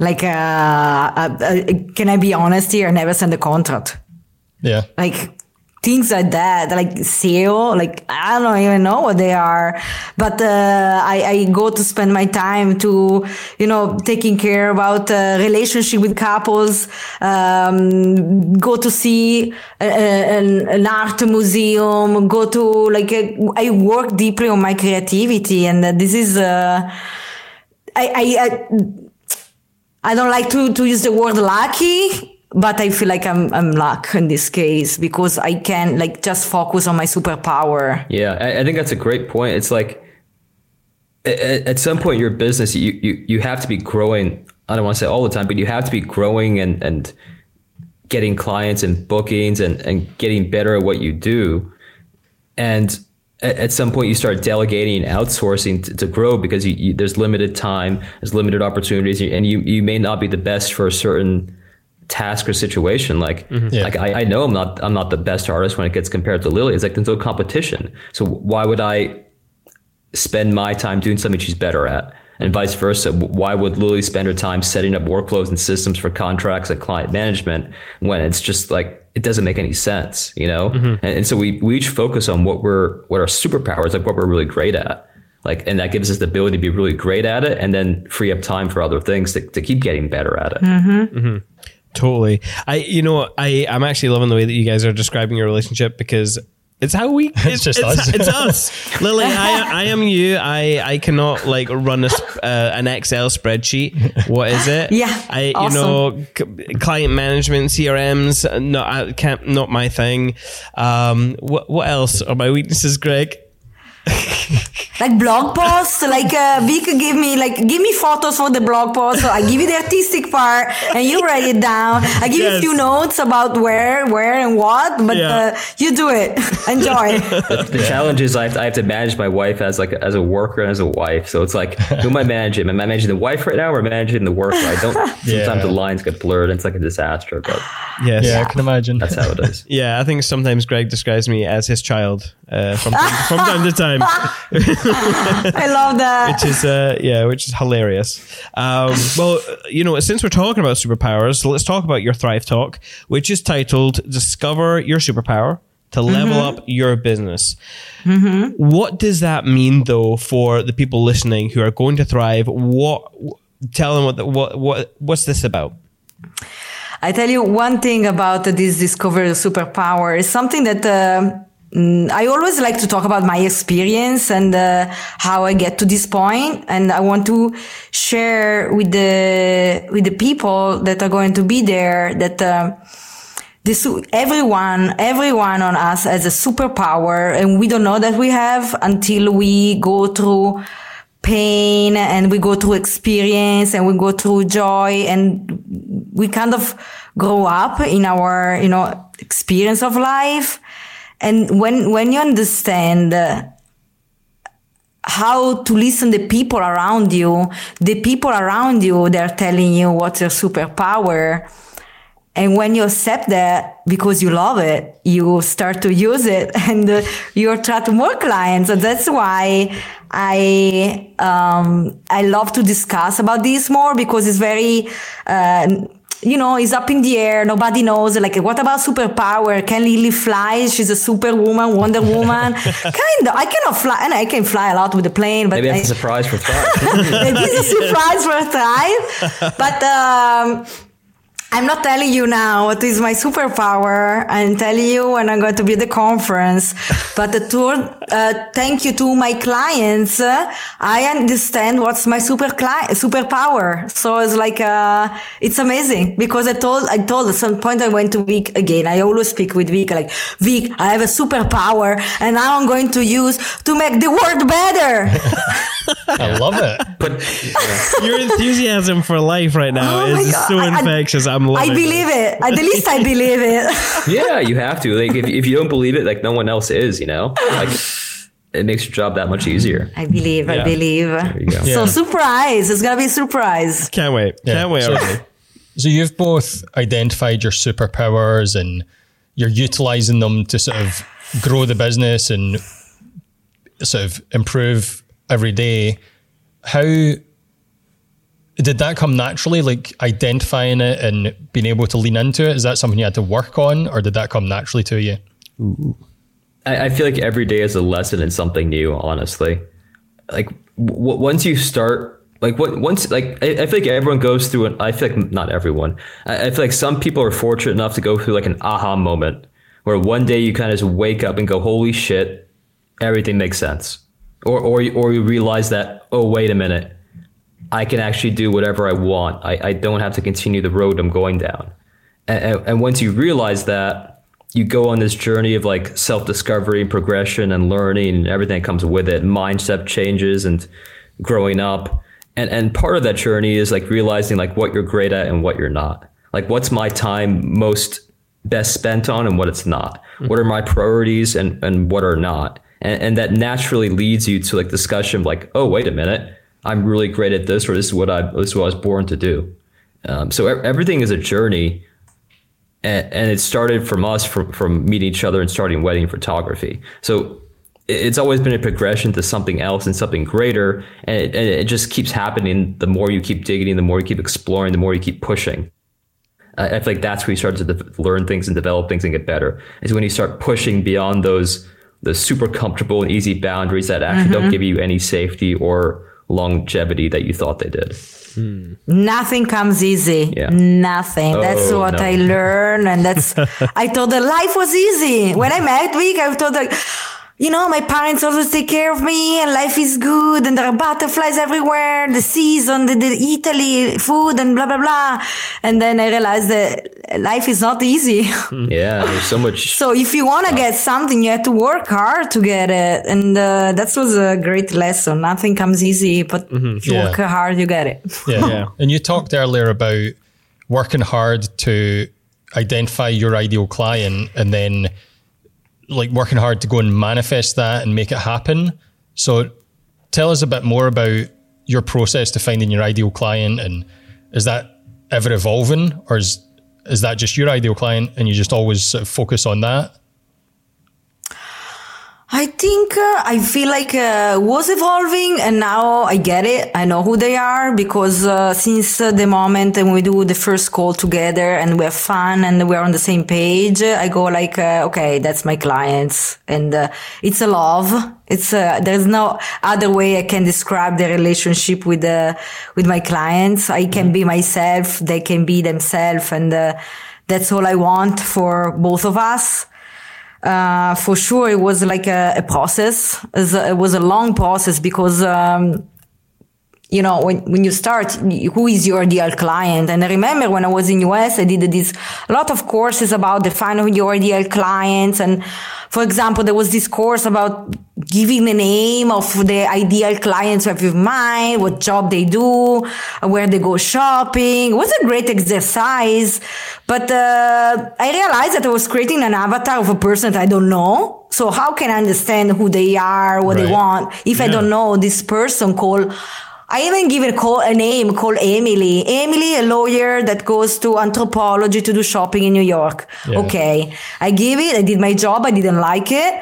Like, uh, uh, uh, can I be honest here? I never signed a contract. Yeah. like things like that like SEO like I don't even know what they are. But uh, I, I go to spend my time to you know taking care about uh, relationship with couples um, go to see a, a- an, art museum go to like uh, I work deeply on my creativity and uh, this is uh, I, I, I I don't like to, to use the word lucky, but I feel like I'm I'm luck in this case because I can like just focus on my superpower. Yeah, I, I think that's a great point. It's like at, at some point your business, you, you you have to be growing. I don't want to say all the time, but you have to be growing and and getting clients and bookings and and getting better at what you do. And at, at some point, you start delegating and outsourcing to, to grow because you, you, there's limited time, there's limited opportunities, and you you may not be the best for a certain task or situation. Like, mm-hmm. Yeah. like I, I know I'm not I'm not the best artist when it gets compared to Lily. It's like there's no competition. So why would I spend my time doing something she's better at? And vice versa. Why would Lily spend her time setting up workflows and systems for contracts and client management when it's just like it doesn't make any sense, you know? Mm-hmm. And, and so we, we each focus on what we're what our superpowers, like what we're really great at. Like and that gives us the ability to be really great at it and then free up time for other things to, to keep getting better at it. Mm-hmm. Totally. I, you know, I, I'm actually loving the way that you guys are describing your relationship because it's how we. It's, just it's, us. It's us, Lily. I, I am you. I, I cannot like run a, uh, an Excel spreadsheet. What is it? Yeah, I, you know, c- client management, CRMs. uh, Not, I can't, not my thing. Um, what, what else are my weaknesses, Greg? Like blog posts, like uh, Vic give me like give me photos for the blog post. So I give you the artistic part, and you write it down. I give you a few notes about where, where, and what. But Yeah. uh, you do it. Enjoy. The challenge is I have, to, I have to manage my wife as like as a worker and as a wife. So it's like who am I managing? Am I managing the wife right now or managing the worker? I don't. Sometimes the lines get blurred. and It's like a disaster, but Yes. Yeah, I can imagine. that's how it is. Yeah, I think sometimes Greg describes me as his child uh, from, from time to time. I love that. which is uh, yeah, which is hilarious. Um, well, you know, since we're talking about superpowers, let's talk about your Thrive Talk, which is titled "Discover Your Superpower." To level up your business. What does that mean, though, for the people listening who are going to thrive? What tell them what the, what what what's this about? I tell you one thing about this discover superpower is something that uh, I always like to talk about my experience and uh, how I get to this point, and I want to share with the with the people that are going to be there that. Uh, this everyone everyone on us has a superpower and we don't know that we have until we go through pain and we go through experience and we go through joy and we kind of grow up in our, you know, experience of life. And when, when you understand uh, how to listen the people around you, the people around you, they're telling you what's your superpower. And when you accept that because you love it, you start to use it and uh, you attract more clients. And that's why I, um, I love to discuss about this more because it's very, uh, you know, it's up in the air. Nobody knows. Like, what about superpower? Can Lily fly? She's a superwoman, Wonder Woman. kind of. I cannot fly, and I can fly a lot with the plane. But Maybe that's I, a surprise for Thrive. Maybe it's a surprise for Thrive. But um, I'm not telling you now what is my superpower. I'm telling you when I'm going to be at the conference. But the tour, uh, thank you to my clients. Uh, I understand what's my super cli- superpower. So it's like, uh, it's amazing because I told, I told at some point I went to Vic again. I always speak with Vic like, Vic, I have a superpower and now I'm going to use to make the world better. I love it. but yeah. Your enthusiasm for life right now Oh is so I- I- infectious. I'm I loving it. believe it. At least I believe it. yeah, you have to. Like, if, if you don't believe it, like no one else is. You know, like it makes your job that much easier. I believe, I believe. There you go. Yeah. So surprise. It's gonna be a surprise. Can't wait. Yeah. Can't wait So- already. So you've both identified your superpowers and you're utilizing them to sort of grow the business and sort of improve every day. How did that come naturally? Like identifying it and being able to lean into it? Is that something you had to work on or did that come naturally to you? I, I feel like every day is a lesson in something new. Honestly, like w- once you start. Like what once like I, I feel like everyone goes through an I feel like not everyone. I, I feel like some people are fortunate enough to go through like an aha moment where one day you kind of just wake up and go, Holy shit, everything makes sense. Or or or you realize that, oh wait a minute, I can actually do whatever I want. I, I don't have to continue the road I'm going down. And, and, once you realize that, you go on this journey of like self discovery, progression, and learning, and everything that comes with it, mindset changes, and growing up. And and part of that journey is like realizing like what you're great at and what you're not. Like what's my time most best spent on and what it's not. Mm-hmm. What are my priorities and and what are not. And and that naturally leads you to like discussion of like, oh wait a minute, I'm really great at this, or this is what I this is what I was born to do. Um, so everything is a journey and, and it started from us from, from meeting each other and starting wedding photography. So it's always been a progression to something else and something greater, and it, and it just keeps happening. The more you keep digging, the more you keep exploring, the more you keep pushing. I feel like that's where you start to de- learn things and develop things and get better. Is when you start pushing beyond those the super comfortable and easy boundaries that actually don't give you any safety or longevity that you thought they did. Nothing comes easy. Yeah. Nothing. that's Oh, what no. I learned. And that's, I thought that life was easy. When I met Vic, I thought like, you know, my parents always take care of me and life is good and there are butterflies everywhere, the season, the, the Italy food and blah, blah, blah. And then I realized that life is not easy. Yeah, there's so much. So if you want to get something, you have to work hard to get it. And uh, that was a great lesson. Nothing comes easy, but if you Yeah. work hard, you get it. Yeah. Yeah. And you talked earlier about working hard to identify your ideal client and then like working hard to go and manifest that and make it happen. So tell us a bit more about your process to finding your ideal client and is that ever evolving or is is that just your ideal client and you just always sort of focus on that? I think uh, I feel like uh, was evolving, and now I get it. I know who they are because uh, since uh, the moment when we do the first call together and we have fun and we're on the same page, I go like, uh, okay, that's my clients, and uh, it's a love. It's there's no other way I can describe the relationship with uh, with my clients. I can be myself, they can be themselves, and that's all I want for both of us uh, for sure it was like a, a process. It was a- long process because um, you know, when, when you start, who is your ideal client? And I remember when I was in US, I did this a lot of courses about defining your ideal clients. And for example, there was this course about giving the name of the ideal clients you have in mind, what job they do, where they go shopping. It was a great exercise. But uh, I realized that I was creating an avatar of a person that I don't know. So how can I understand who they are, what Right. they want, if I don't know this person called I even give it a call a name called Emily. Emily, a lawyer that goes to Anthropologie to do shopping in New York. Yeah. Okay, I give it. I did my job. I didn't like it.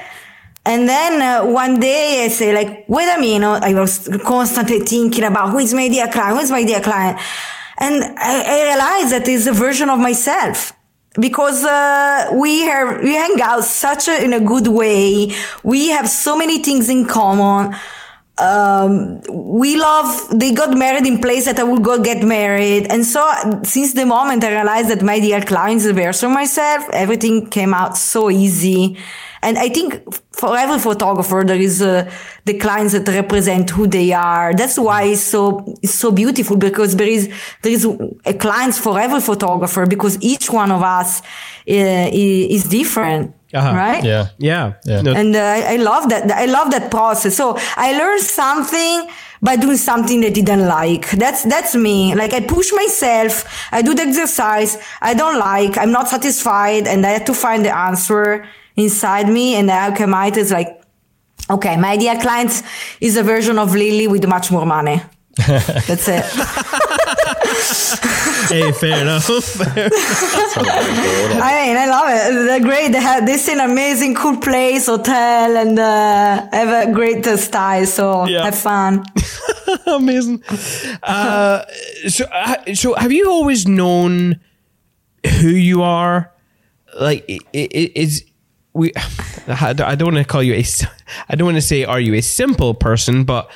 And then uh, one day I say like, wait a minute. I was constantly thinking about who is my ideal client, who is my dear client. And I, I realized that is a version of myself because uh, we have we hang out such a, in a good way. We have so many things in common. Um, we love. They got married in place that I would go get married, and so since the moment I realized that my dear clients a version myself, everything came out so easy. And I think for every photographer, there is uh, the clients that represent who they are. That's why it's so it's so beautiful because there is there is a clients for every photographer because each one of us uh, is different, Uh-huh. right? Yeah. Yeah. Yeah. No, And uh, I I love that. I love that process. So I learned something by doing something that I didn't like. That's that's me. Like I push myself. I do the exercise. I don't like. I'm not satisfied, and I have to find the answer inside me. And the alchemite is like, okay, my ideal client is a version of Lily with much more money. That's it. hey, fair enough. I mean, I love it. They're great. They have this an amazing, cool place, hotel, and uh, have a great uh, style. So Yeah. have fun. Amazing. Uh, so, uh, so have you always known who you are? Like, i- i- is we? I don't want to call you a. I don't want to say are you a simple person, but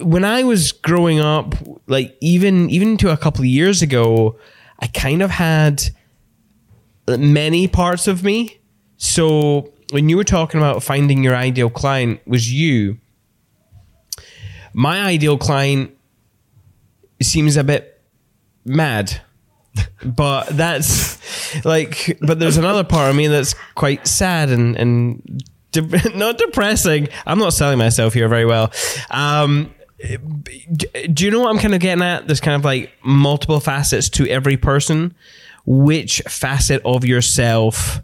when I was growing up, like even even to a couple of years ago, I kind of had many parts of me. So when you were talking about finding your ideal client was you, my ideal client seems a bit mad. But that's like, but there's another part of me that's quite sad and and de- not depressing. I'm not selling myself here very well. Um, do you know what I'm kind of getting at? There's kind of like multiple facets to every person. Which facet of yourself?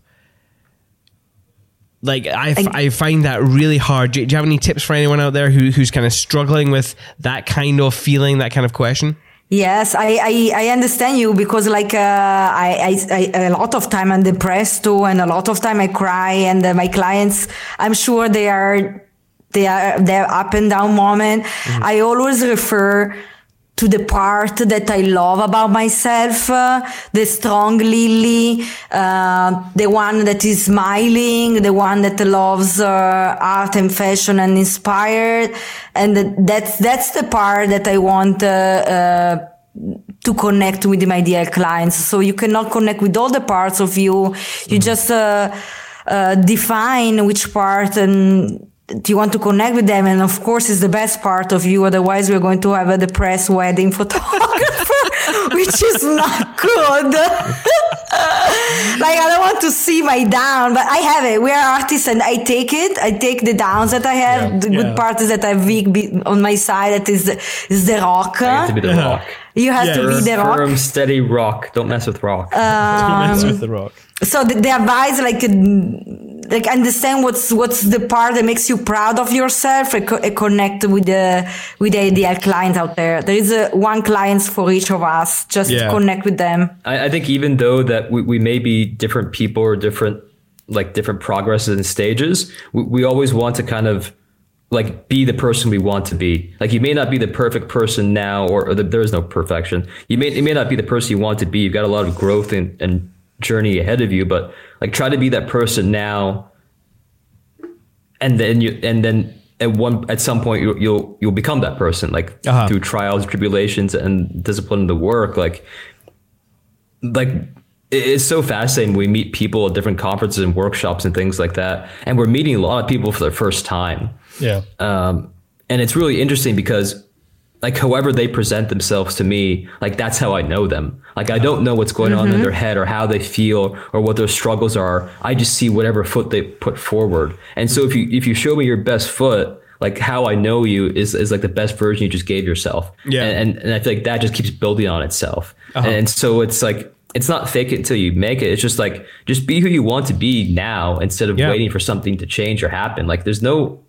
Like I, f- I find that really hard. Do, do you have any tips for anyone out there who, who's kind of struggling with that kind of feeling, that kind of question? Yes, I, I, I understand you because like uh, I, I, I a lot of time I'm depressed too, and a lot of time I cry, and uh, my clients, I'm sure they are they are they're up and down moment. I always refer to the part that I love about myself, uh, the strong Lily, uh, the one that is smiling, the one that loves uh, art and fashion and inspired, and that's that's the part that I want. Uh, uh, to connect with my dear clients. So you cannot connect with all the parts of you. You just uh, uh, define which part and you want to connect with them. And of course, it's the best part of you. Otherwise, we're going to have a depressed wedding photographer, which is not good. like I don't want to see my down, but I have it. We are artists, and I take it. I take the downs that I have. Yeah. The Yeah. good part is that I have Vic on my side. That is the, is the rock. You have to be the rock. You have Yeah. to be the rock. Firm, steady rock. Don't mess with rock. Don't Mess with the rock. So the, the advice, like, uh, like understand what's what's the part that makes you proud of yourself and, co- and connect with the with the ideal client out there. There is a, one client for each of us. Just Yeah. connect with them. I, I think even though that we, we may be different people or different like different progresses and stages, we, we always want to kind of like be the person we want to be. Like you may not be the perfect person now, or, or the, there is no perfection. You may you may not be the person you want to be. You've got a lot of growth and, and journey ahead of you, but like try to be that person now, and then you and then at one at some point you'll you'll, you'll become that person like Uh-huh. through trials, tribulations, and discipline in the work. Like like it's so fascinating. We meet people at different conferences and workshops and things like that, and we're meeting a lot of people for the first time. Yeah. Um, and it's really interesting because like however they present themselves to me, like that's how I know them. Like I don't know what's going on in mm-hmm. their head or how they feel or what their struggles are. I just see whatever foot they put forward. And so if you if you show me your best foot, like how I know you is is like the best version you just gave yourself. Yeah. And and, and I feel like that just keeps building on itself. Uh-huh. And so it's like it's not fake it until you make it. It's just like just be who you want to be now instead of Yeah. waiting for something to change or happen. Like there's no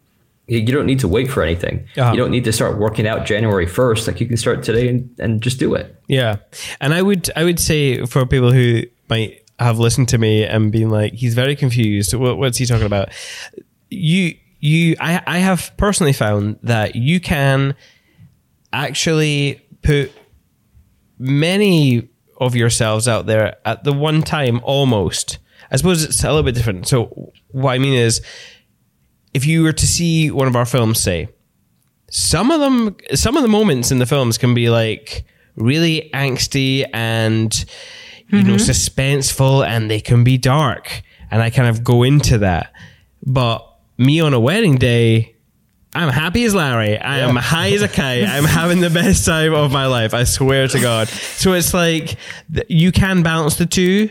you don't need to wait for anything. Uh-huh. You don't need to start working out January 1st. Like you can start today and, and just do it. Yeah, and I would I would say for people who might have listened to me and been like, he's very confused. What, what's he talking about? You you I I have personally found that you can actually put many of yourselves out there at the one time almost. I suppose it's a little bit different. So what I mean is if you were to see one of our films say some of them some of the moments in the films can be like really angsty and you know mm-hmm. suspenseful and they can be dark. And i kind of go into that. But me on a wedding day i'm happy as larry. I am high as a kite. I'm having the best time of my life i swear to god. So it's like you can balance the two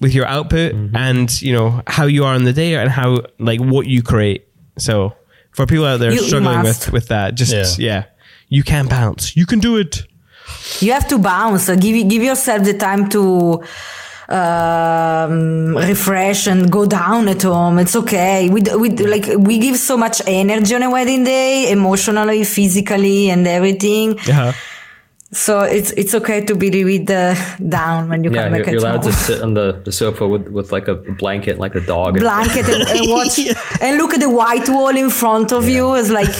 with your output mm-hmm. and you know how you are in the day and how like what you create so for people out there You- you struggling must. with with that just Yeah. yeah. you can bounce. You can do it. You have to bounce. Give give yourself the time to um, refresh and go down at home. It's okay. We, we like we give so much energy on a wedding day emotionally physically and everything. Yeah so it's it's okay to be a bit uh, down when you Yeah, come you're, back you're at allowed home. to sit on the, the sofa with, with like a blanket, like a dog. blanket and, and watch and look at the white wall in front of you. It's like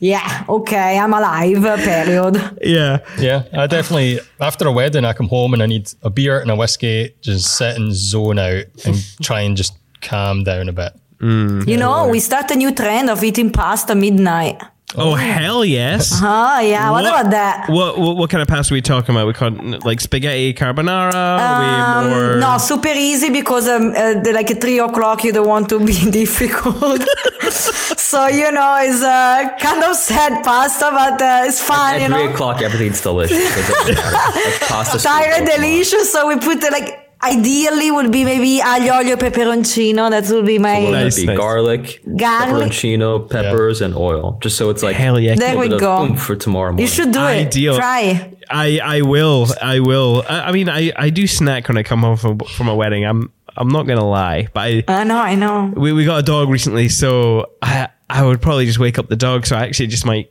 yeah okay i'm alive uh, period. Yeah. Yeah, I definitely. After a wedding, I come home and I need a beer and a whiskey, just sit and zone out and try and just calm down a bit. you know we start a new trend of eating pasta midnight oh hell yes oh yeah what, about that what, what what kind of pasta are we talking about we call it, like spaghetti carbonara Are we more Um, no, super easy because um, uh, the- like at three o'clock you don't want to be difficult. so you know it's uh, kind of sad pasta, but uh, it's fun. At you three know, o'clock, everything's delicious. It doesn't matter. Like pasta. tired, delicious. So we put uh, like ideally would be maybe aglio olio peperoncino. That would be my. Would Nice, be nice. garlic, Garlic. pepperoncino, peppers, and oil. Just so it's like hell yeah There a we bit of go. for tomorrow morning. You should do Ideal. it. Try. I I will I will I, I mean I I do snack when I come home from from a wedding I'm I'm not gonna lie but I I know. I know. we, we got a dog recently, so I I would probably just wake up the dog. So I actually just might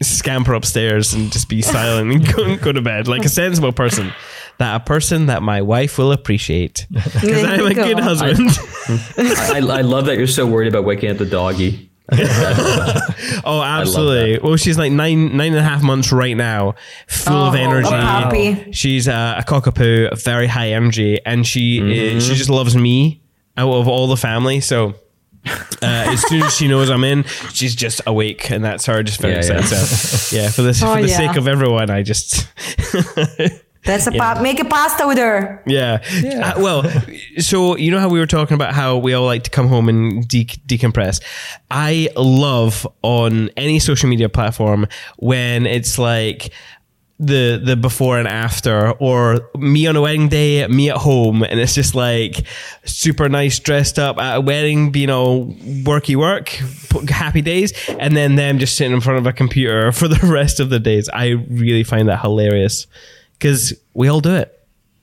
scamper upstairs and just be silent and go, go to bed like a sensible person. That a person that my wife will appreciate because I'm you a good husband. I, I love that you're so worried about waking up the doggy. oh, absolutely. Well, she's like nine nine and a half months right now, full of Oh, energy. a. She's uh, a cockapoo, very high energy, and she uh, she just loves me out of all the family. So. Uh, as soon as she knows I'm in, she's just awake, and that's her just very Yeah, yeah. excited. So, yeah, for the Oh, for the yeah. sake of everyone, I just That's a pa- make a pasta with her. yeah. Uh, well, so you know how we were talking about how we all like to come home and de- decompress. I love on any social media platform when it's like the the before and after or me on a wedding day me at home and it's just like super nice dressed up at a wedding you know worky work happy days and then them just sitting in front of a computer for the rest of the days i really find that hilarious because we all do it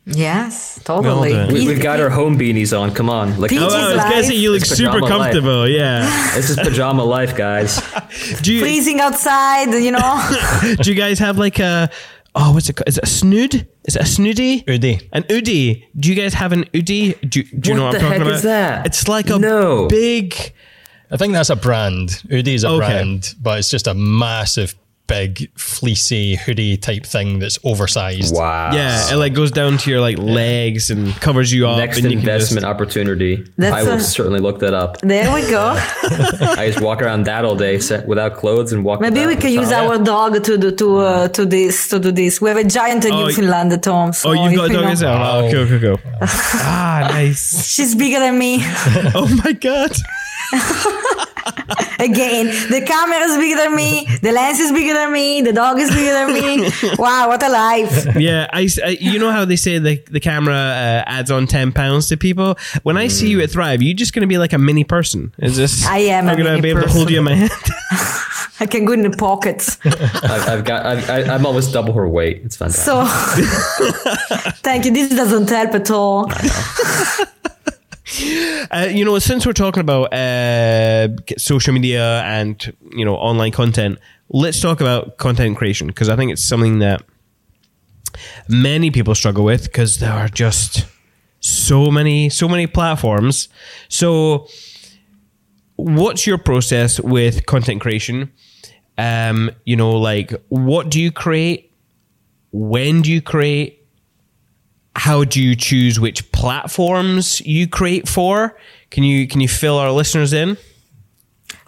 Yes, totally. do it. We, we've got our home beanies on. Come on, like Peaches Oh, I was gonna say you look It's super pajama life. comfortable. Yeah. this is pajama life, guys. Do you Freezing outside, you know. do you guys have like a oh what's it called? Is it a snood? Is it a snoody? Oodie. An oodie. Do you guys have an oodie? Do, do you know What what I'm the talking heck about? is that? It's like a No. big. I think that's a brand. Oodie is a Okay. brand, but it's just a massive, big, fleecy hoodie type thing that's oversized. Wow. Yeah, it like goes down to your like legs and covers you up. Next and you investment just- opportunity. That's I will a- certainly look that up. there we go. I just walk around that all day set without clothes and walk. Maybe we can use town. our dog to do to uh, to this to do this. We have a giant Oh, Newfoundland at home. So Oh, you've if got a dog as well. Oh, Wow. cool, cool, cool. ah, nice. She's bigger than me, Oh my god. and again. The camera is bigger than me. The lens is bigger than me. The dog is bigger than me. Wow, what a life! yeah, I, I- you know how they say the the camera uh, adds on ten pounds to people. When I see you at Thrive, you're just going to be like a mini person. Is this? I am I'm gonna mini be able to hold you in my hand. I can go in the pockets. I've, I've got. I've, I, I'm almost double her weight. It's fantastic. So, thank you. This doesn't help at all. Uh, you know, since we're talking about uh, social media and you know online content, let's talk about content creation because I think it's something that many people struggle with because there are just so many so many platforms. So, what's your process with content creation? Um, you know, like what do you create? When do you create? How do you choose which platforms you create for? Can you can you fill our listeners in?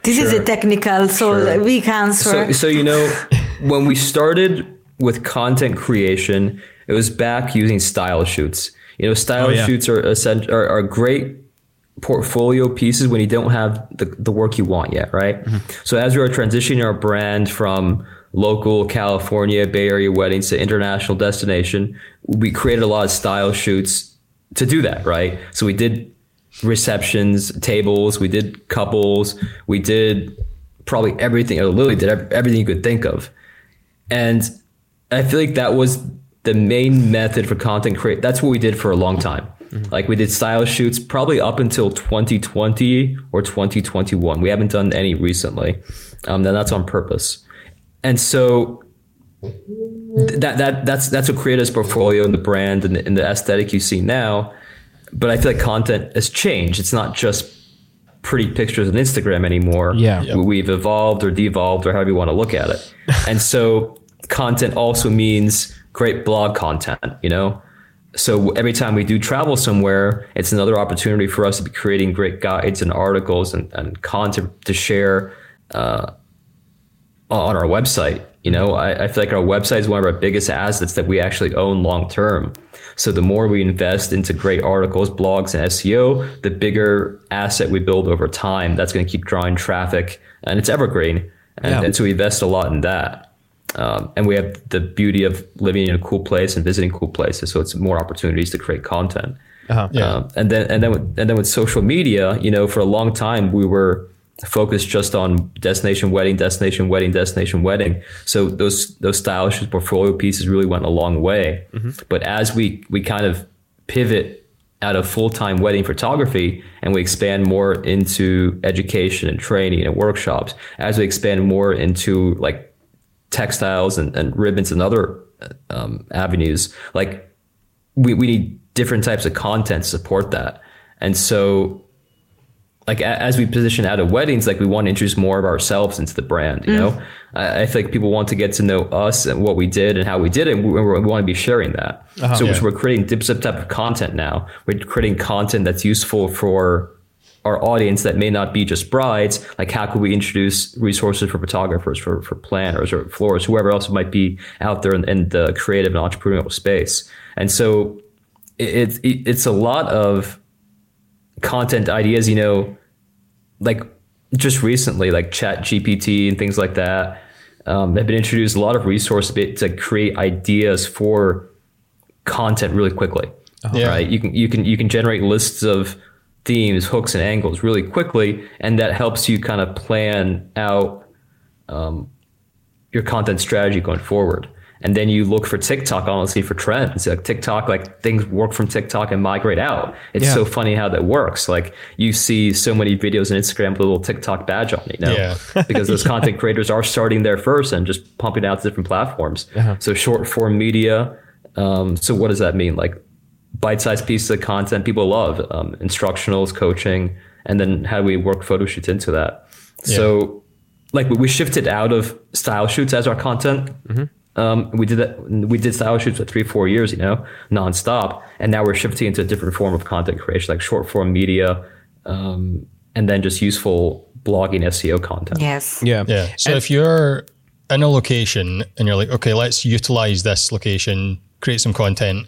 This is a technical, so Sure. we can answer. So, so you know, when we started with content creation, it was back using style shoots. You know, style Oh, yeah. shoots are, essen- are are great portfolio pieces when you don't have the, the work you want yet, right? Mm-hmm. So as we are transitioning our brand from local California Bay Area weddings to international destination, we created a lot of style shoots to do that, right? So we did receptions, tables, we did couples, we did probably everything, or literally did everything you could think of. And I feel like that was the main method for content create. That's what we did for a long time. Like we did style shoots probably up until 2020 or 2021. We haven't done any recently. Um, and that's on purpose. And so th- that that that's that's what created this portfolio and the brand and the, and the aesthetic you see now. But I feel like content has changed. It's not just pretty pictures on Instagram anymore. Yeah. Yep. We've evolved or devolved or however you want to look at it. and so content also means great blog content, you know? So every time we do travel somewhere, it's another opportunity for us to be creating great guides and articles and, and content to share uh, on our website. You know, I, I feel like our website is one of our biggest assets that we actually own long term. So the more we invest into great articles, blogs, and SEO, the bigger asset we build over time. That's going to keep drawing traffic, and it's evergreen. And, Yeah. and so we invest a lot in that. Um, and we have the beauty of living in a cool place and visiting cool places. So it's more opportunities to create content. Uh-huh. Yeah. Um, and then and then with, and then with social media, you know, for a long time we were focused just on destination wedding, destination wedding, destination wedding. So those those stylish portfolio pieces really went a long way. But as we we kind of pivot out of full time wedding photography and we expand more into education and training and workshops, as we expand more into like textiles and, and ribbons and other um, avenues, like we, we need different types of content to support that. And so like a- as we position out of weddings, like we want to introduce more of ourselves into the brand. You know, mm-hmm. I, I feel like people want to get to know us and what we did and how we did it. And we, we want to be sharing that. so, Yeah. so we're creating different type of content now. We're creating content that's useful for our audience that may not be just brides. Like, how could we introduce resources for photographers, for for planners, or florists, whoever else might be out there in, in the creative and entrepreneurial space? And so, it, it it's a lot of content ideas, you know, like just recently, like Chat GPT and things like that, um, have been introduced a lot of resources bit to create ideas for content really quickly. Yeah. Right? You can you can you can generate lists of themes, hooks, and angles really quickly, and that helps you kind of plan out um, your content strategy going forward. And then you look for TikTok, honestly, for trends. Like TikTok, like things work from TikTok and migrate out. It's Yeah. so funny how that works. Like you see so many videos on Instagram with a little TikTok badge on it, you know? Yeah. because those content creators are starting there first and just pumping out to different platforms. So short form media. Um, so what does that mean? Like bite-sized pieces of content people love, um, instructionals, coaching, and then how do we work photo shoots into that? So like we- we shifted out of style shoots as our content. Um, we did that. We did style shoots for three, four years, you know, nonstop, and now we're shifting into a different form of content creation, like short form media, um, and then just useful blogging SEO content. Yes. Yeah. Yeah. So if you're in a location and you're like, okay, let's utilize this location, create some content,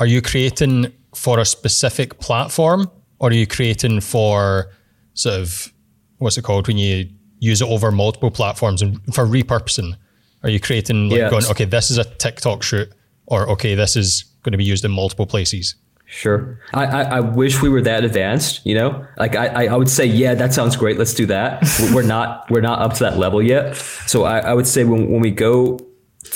are you creating for a specific platform or are you creating for sort of what's it called when you use it over multiple platforms and for repurposing? Are you creating like Yeah. going, okay, this is a TikTok shoot, or okay, this is going to be used in multiple places? Sure. I, I, I wish we were that advanced, you know? Like I, I- would say, yeah, that sounds great. Let's do that. we're not we're not up to that level yet. So I, I would say when, when we go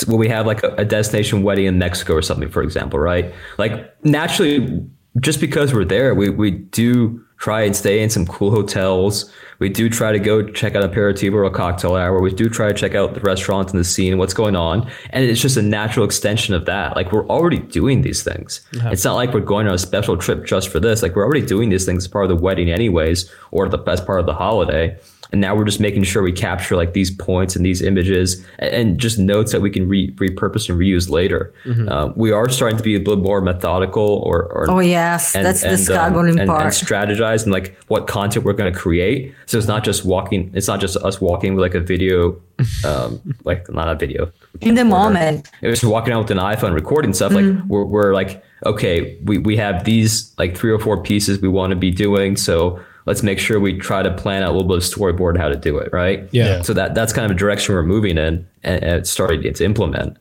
when we have like a, a destination wedding in Mexico or something, for example, right? Like naturally just because we're there, we, we do try and stay in some cool hotels. We do try to go check out a aperitivo or a cocktail hour. We do try to check out the restaurants and the scene what's going on. And it's just a natural extension of that. Like we're already doing these things. It's not like we're going on a special trip just for this. Like we're already doing these things as part of the wedding anyways, or the best part of the holiday. And now we're just making sure we capture like these points and these images and, and just notes that we can re- repurpose and reuse later. Uh, we are starting to be a little more methodical or, or Oh yes, that's the um, struggling and, part. and strategize and like what content we're going to create. So it's not just walking. It's not just us walking with like a video, um, like not a video. In the moment. It was walking out with an iPhone recording stuff. Like we're, we're like, okay, we, we have these like three or four pieces we want to be doing. So let's make sure we try to plan out a little bit of storyboard how to do it. Right. Yeah. So that, that's kind of a direction we're moving in and, and it's starting to implement.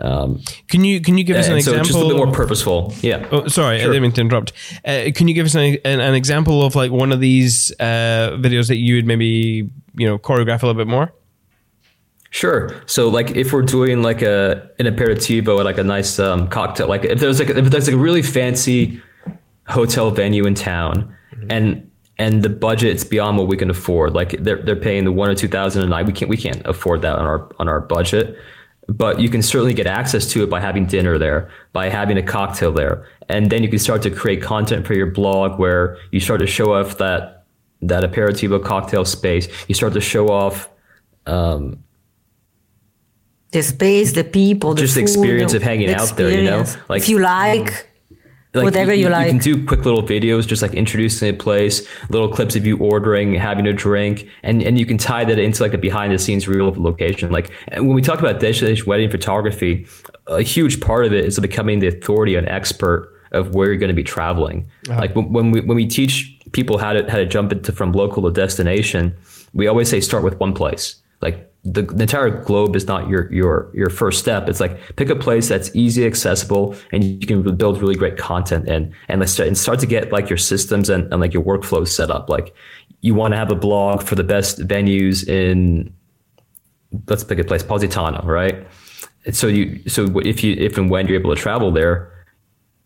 Um, Can you can you give us an so example? just a little bit more purposeful. Yeah. Oh, sorry, I didn't mean to interrupt. Uh, can you give us an, an, an example of like one of these uh, videos that you would maybe you know choreograph a little bit more? Sure. So like if we're doing like a an aperitivo at like a nice um, cocktail, like if there's like if there's like a really fancy hotel venue in town and and the budget's beyond what we can afford, like they're they're paying the one or two thousand a night. We can't we can't afford that on our on our budget. But you can certainly get access to it by having dinner there, by having a cocktail there, and then you can start to create content for your blog where you start to show off that that aperitivo cocktail space. You start to show off um, the space, the people, the Just the experience of hanging the out there, you know? Like- if you like, like Whatever you You like. You can do quick little videos, just like introducing a place, little clips of you ordering, having a drink, and and you can tie that into like a behind the scenes reel of the location. Like and when we talk about destination wedding photography, a huge part of it is becoming the authority and expert of where you're going to be traveling. Uh-huh. Like when, when we when we teach people how to how to jump into from local to destination, we always say start with one place. Like the, the entire globe is not your your your first step. It's like pick a place that's easy, accessible, and you can build really great content and and let's start, and start to get like your systems and, and like your workflows set up. Like you want to have a blog for the best venues in let's pick a place, Positano, right? So you so if you if and when you're able to travel there,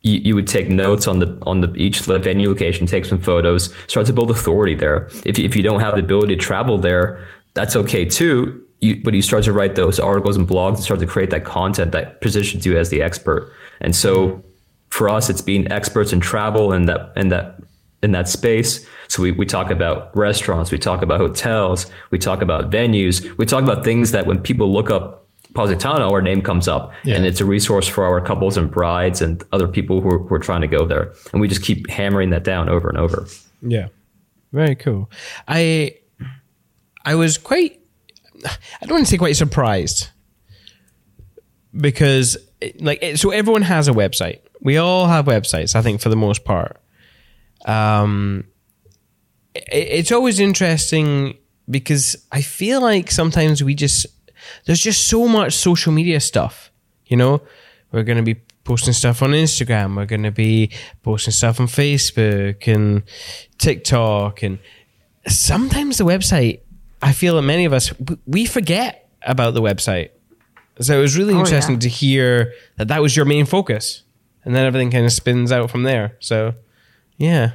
you, you would take notes on the on the each venue location, take some photos, start to build authority there. If you, if you don't have the ability to travel there, that's okay too. You, but you start to write those articles and blogs and start to create that content that positions you as the expert. And so for us, it's being experts in travel and that and that in that space. So we, we talk about restaurants, we talk about hotels, we talk about venues, we talk about things that when people look up Positano, our name comes up, Yeah. and it's a resource for our couples and brides and other people who are, who are trying to go there. And we just keep hammering that down over and over. Yeah. Very cool. I I was quite I don't want to say quite surprised because like so everyone has a website. We all have websites, I think for the most part. Um it, it's always interesting because I feel like sometimes we just there's just so much social media stuff, you know? We're going to be posting stuff on Instagram, we're going to be posting stuff on Facebook and TikTok and sometimes the website I feel that many of us we forget about the website. So it was really Oh, interesting yeah. to hear that that was your main focus and then everything kind of spins out from there. So yeah.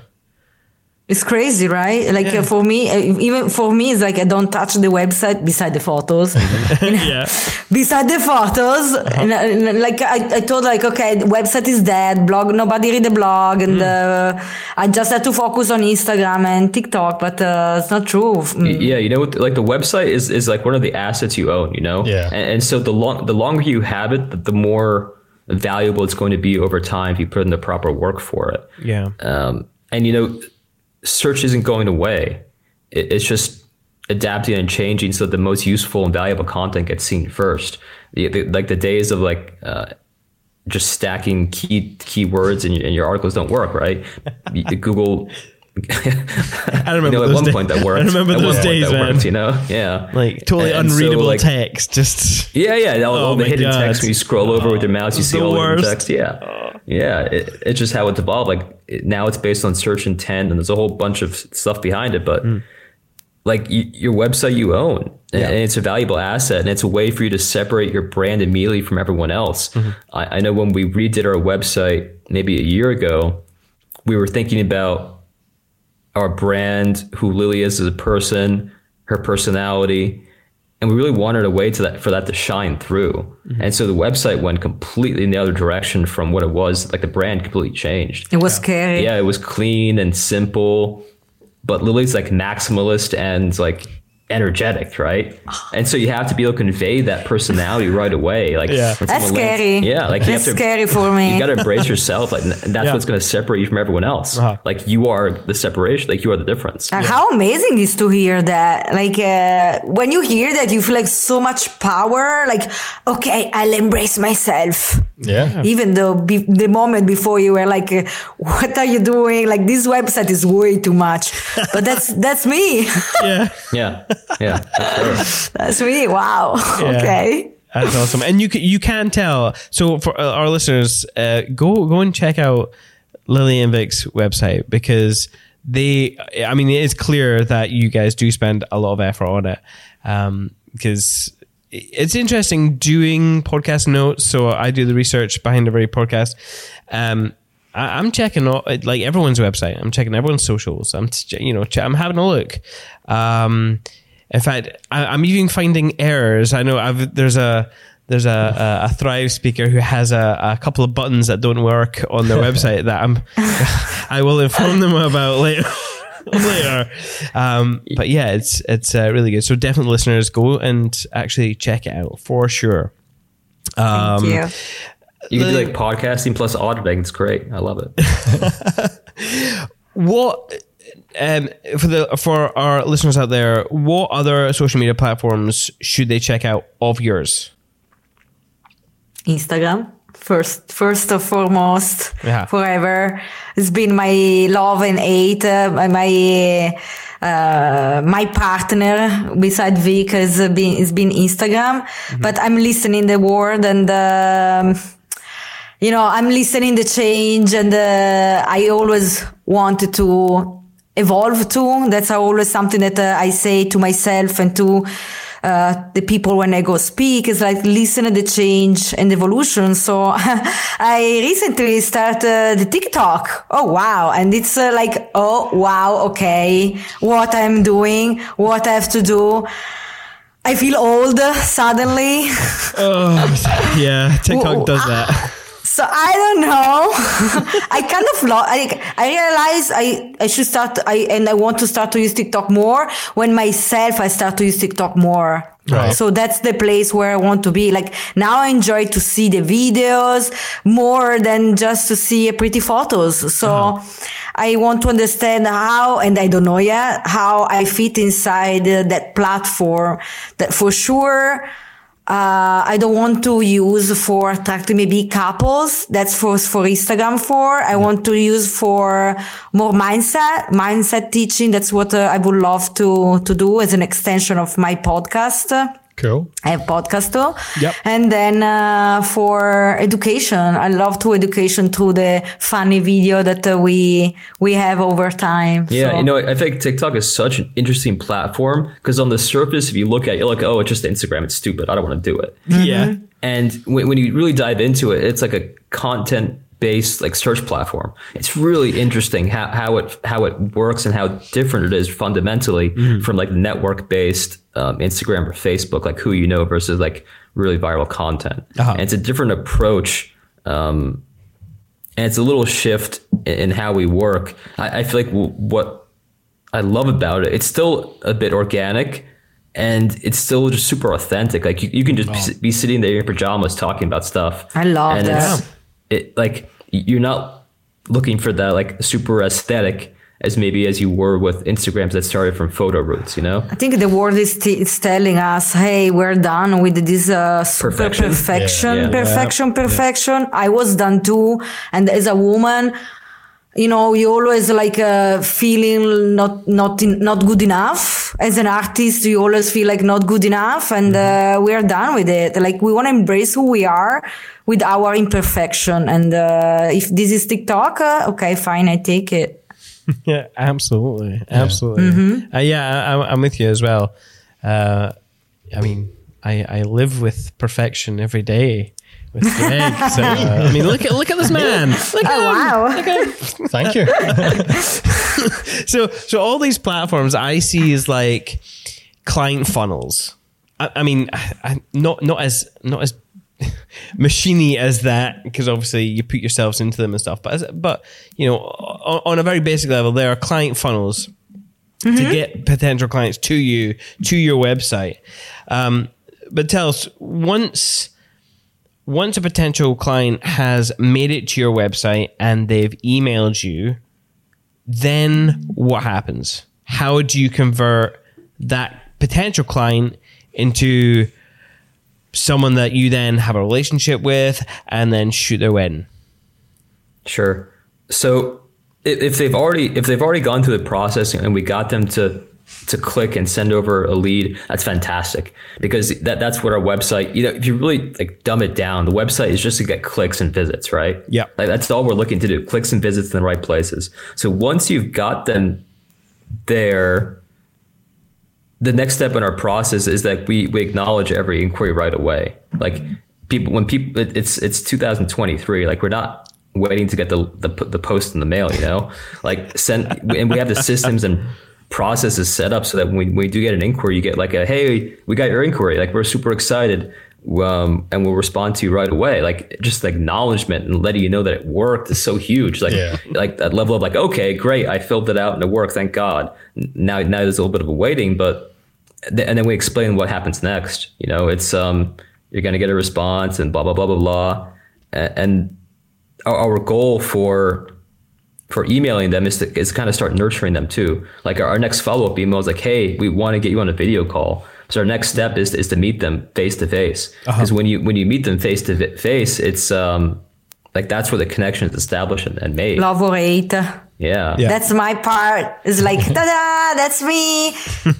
It's crazy, right? Like Yeah. for me, uh, even for me, it's like I don't touch the website beside the photos. yeah. beside the photos, Uh-huh. and, uh, and, like I, I thought, like okay, the website is dead. Blog, nobody read the blog, and Mm. uh, I just had to focus on Instagram and TikTok. But uh, it's not true. Mm. Yeah, you know, like the website is, is like one of the assets you own, you know? Yeah. And, and so the long the longer you have it, the, the more valuable it's going to be over time if you put in the proper work for it. Yeah. Um, and you know, search isn't going away. It's just adapting and changing so that the most useful and valuable content gets seen first. The, the, like the days of like uh, just stacking key keywords in, your- in your articles don't work, right? Google I remember you know, at one days. point that worked. I remember At those days, man. worked, you know, yeah, Like totally And- and so, unreadable like- text. Just Yeah, yeah. All, Oh all the hidden God. text when you scroll over with your mouse, you see all the text. Yeah, yeah. It, it's just how it's evolved. Like it, now, it's based on search intent, and there's a whole bunch of stuff behind it. But mm. like y your website, you own, and and it's a valuable asset, and it's a way for you to separate your brand immediately from everyone else. Mm-hmm. I, I know when we redid our website maybe a year ago, we were thinking about our brand, who Lily is as a person, her personality, and we really wanted a way to that for that to shine through. Mm-hmm. And so the website went completely in the other direction from what it was. Like the brand completely changed. It was scary. Yeah, it was clean and simple, but Lily's like maximalist and like energetic, right? And so you have to be able to convey that personality right away. Like Yeah. when That's someone lands- scary. yeah, like you That's have to, scary for me. You got to embrace yourself, like, and that's Yeah. what's going to separate you from everyone else. Uh-huh. Like you are the separation. Like you are the difference. Uh, How amazing is to hear that? Like uh, when you hear that, you feel like so much power. Like, okay, I'll embrace myself. Yeah. Even though be- the moment before you were like, uh, "What are you doing?" Like this website is way too much. But that's that's me. yeah. Yeah, yeah. that's that's me. Wow. Okay. That's awesome, and you can, you can tell. So for uh, our listeners, uh, go go and check out Lily and Vic's website because they. I mean, it is clear that you guys do spend a lot of effort on it um, because it's interesting doing podcast notes. So I do the research behind every podcast. Um, I, I'm checking all, like everyone's website. I'm checking everyone's socials. I'm you know I'm having a look. Um, in fact, I, I'm even finding errors. I know I've there's a there's a, a, a Thrive speaker who has a, a couple of buttons that don't work on their website that I'm I will inform them about later. later, um, but yeah, it's it's uh, really good. So definitely, listeners, go and actually check it out for sure. Um, Thank you. You can do like podcasting plus auditing. It's great. I love it. What um, for the for our listeners out there? What other social media platforms should they check out of yours? Instagram first first and foremost Yeah. forever. It's been my love and hate uh, my uh, my partner beside Vic has been has been Instagram. But I'm listening the word and um, you know I'm listening the change and uh, I always wanted to evolve too. That's always something that uh, I say to myself and to uh, the people when I go speak is like listen to the change and evolution. So I recently started the TikTok. Oh wow. And it's uh, like, oh wow. Okay. What I'm doing, what I have to do. I feel old suddenly. oh, Yeah, TikTok does ah. that. So I don't know. I kind of lo- I I realize I I should start I and I want to start to use TikTok more when myself I start to use TikTok more. Right. So that's the place where I want to be. Like now I enjoy to see the videos more than just to see pretty photos. So I want to understand how, and I don't know yet, how I fit inside uh, that platform that for sure uh, I don't want to use for attracting maybe couples. That's for for Instagram. For I want to use for more mindset, mindset teaching. That's what uh, I would love to to do as an extension of my podcast. Cool. I have podcast too. Yep. And then uh, for education, I love to education through the funny video that uh, we we have over time. Yeah, So- you know, I think TikTok is such an interesting platform because on the surface, if you look at it, you're like, oh, it's just Instagram. It's stupid. I don't want to do it. Yeah. And when, when you really dive into it, it's like a content based like search platform. It's really interesting how, how it how it works and how different it is fundamentally from like network based um, Instagram or Facebook, like who you know versus like really viral content. Uh-huh. And it's a different approach. Um, and it's a little shift in, in how we work. I, I feel like w- what I love about it, it's still a bit organic and it's still just super authentic. Like you, you can just be, be sitting there in your pajamas talking about stuff. I love and that. It's, it like you're not looking for that like super aesthetic as maybe as you were with Instagrams that started from photo roots, you know? I think the world is, t- is telling us, "Hey, we're done with this uh, super Perfection. perfection, Yeah. Yeah. perfection, perfection." I was done too, and as a woman, you know you always like uh, feeling not not in, not good enough. As an artist you always feel like not good enough and uh, we're done with it. Like we want to embrace who we are with our imperfection and uh, if this is tiktok uh, okay fine i take it. Yeah, absolutely, absolutely. Mm-hmm. Uh, yeah, I, I'm with you as well. Uh, I mean, I, I live with perfection every day with Greg. so uh, I mean, look at look at this man. Look at oh wow Thank you. so so all these platforms I see is like client funnels. I, I mean, I, I, not not as not as machiney as that because obviously you put yourselves into them and stuff. But as, but you know, on, on a very basic level, there are client funnels to get potential clients to you to your website. Um, but tell us once once a potential client has made it to your website and they've emailed you, then what happens? How do you convert that potential client into someone that you then have a relationship with and then shoot their wedding? Sure. So if, they've already if they've already gone through the process and we got them to to click and send over a lead, that's fantastic because that that's what our website. You know, if you really like dumb it down, the website is just to get clicks and visits, right? Yeah. like, that's all we're looking to do: clicks and visits in the right places. So once you've got them there, the next step in our process is that we we acknowledge every inquiry right away. Like people, when people, it, it's it's 2023. Like we're not waiting to get the, the the post in the mail. You know, like send, and we have the systems and processes set up so that when we, we do get an inquiry, you get like a hey, we got your inquiry. Like we're super excited. Um, and we'll respond to you right away. Like just the acknowledgement and letting you know that it worked is so huge. Like Yeah. like that level of like, okay, great, I filled it out and it worked, thank God. Now now there's a little bit of a waiting, but th- and then we explain what happens next. You know, it's um you're gonna get a response and blah blah blah blah blah. A- And our, our goal for for emailing them is to is kind of start nurturing them too. Like our, our next follow up email is like, hey, we want to get you on a video call. So our next step is is to meet them face to face. Because when you when you meet them face to face, it's um like that's where the connection is established and, and made. love or hate Yeah. Yeah. That's my part. It's like, ta-da, that's me.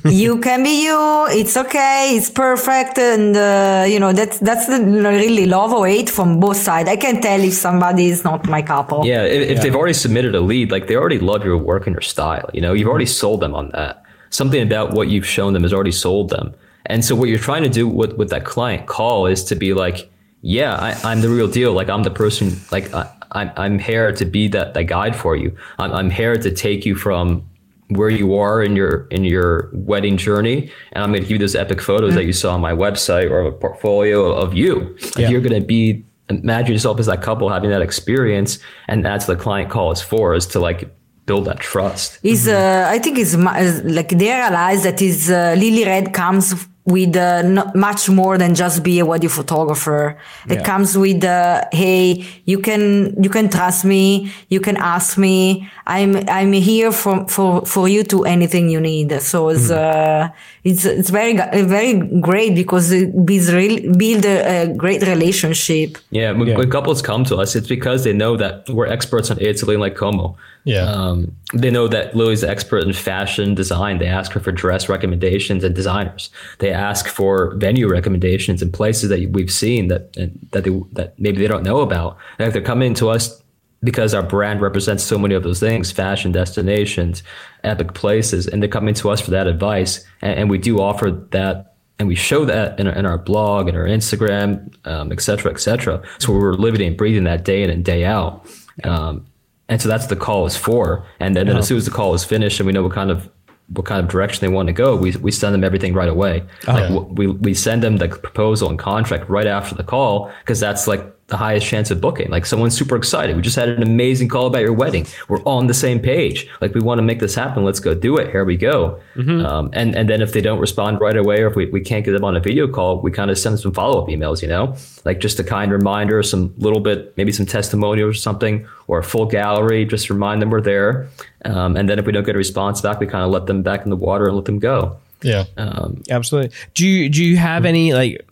you can be you. It's okay. It's perfect. And, uh, you know, that's, that's the really love or hate from both sides. I can tell if somebody is not my couple. Yeah, if, if they've already submitted a lead, like they already love your work and your style. You know, you've already sold them on that. Something about what you've shown them has already sold them. And so what you're trying to do with, with that client call is to be like, yeah, I, I'm the real deal. Like I'm the person. Like I, I'm I'm here to be that that guide for you. I'm I'm here to take you from where you are in your in your wedding journey, and I'm going to give you those epic photos that you saw on my website or a portfolio of you. Like Yeah. You're going to be imagine yourself as that couple having that experience, and that's what the client call is for, is to like build that trust. is uh, I think is is like they realize that is uh, Lily Red comes with uh, not much more than just be a wedding photographer. It Yeah. comes with uh, hey, you can you can trust me, you can ask me. I'm I'm here for for for you to anything you need. So it's uh, it's it's very very great because it builds real build a, a great relationship. Yeah, when, Yeah. when couples come to us, it's because they know that we're experts on Italy like Como. Yeah. Um, they know that Lily's an expert in fashion design. They ask her for dress recommendations and designers. They ask for venue recommendations and places that we've seen that that they, that maybe they don't know about. And if they're coming to us because our brand represents so many of those things, fashion destinations, epic places, and they're coming to us for that advice. And, and we do offer that and we show that in our, in our blog and our Instagram, um, et cetera, et cetera. So we're living and breathing that day in and day out. Um, and so that's the call is for. And then, then as soon as the call is finished and we know what kind of what kind of direction they want to go, we, we send them everything right away. Like w- we, we send them the proposal and contract right after the call because that's like the highest chance of booking. Like someone's super excited. We just had an amazing call about your wedding. We're on the same page. Like we want to make this happen. Let's go do it. Here we go. Um, and, and then if they don't respond right away or if we, we can't get them on a video call, we kind of send some follow up emails, you know, like just a kind reminder, some little bit, maybe some testimonials or something, or a full gallery, just remind them we're there. Um, and then if we don't get a response back, we kind of let them back in the water and let them go. yeah. um, Absolutely. Do you do you have any like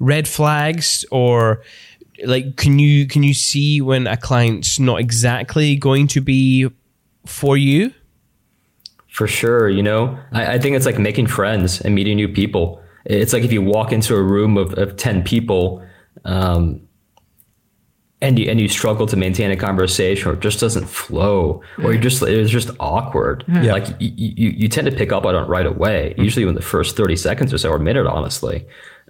red flags or like can you can you see when a client's not exactly going to be for you? For sure, you know, I, I think it's like making friends and meeting new people. It's like if you walk into a room of, of ten people, um, and you and you struggle to maintain a conversation, or it just doesn't flow, or you just it's just awkward. Like you, you you tend to pick up on it right away. Usually, in the first thirty seconds or so, or minute, honestly.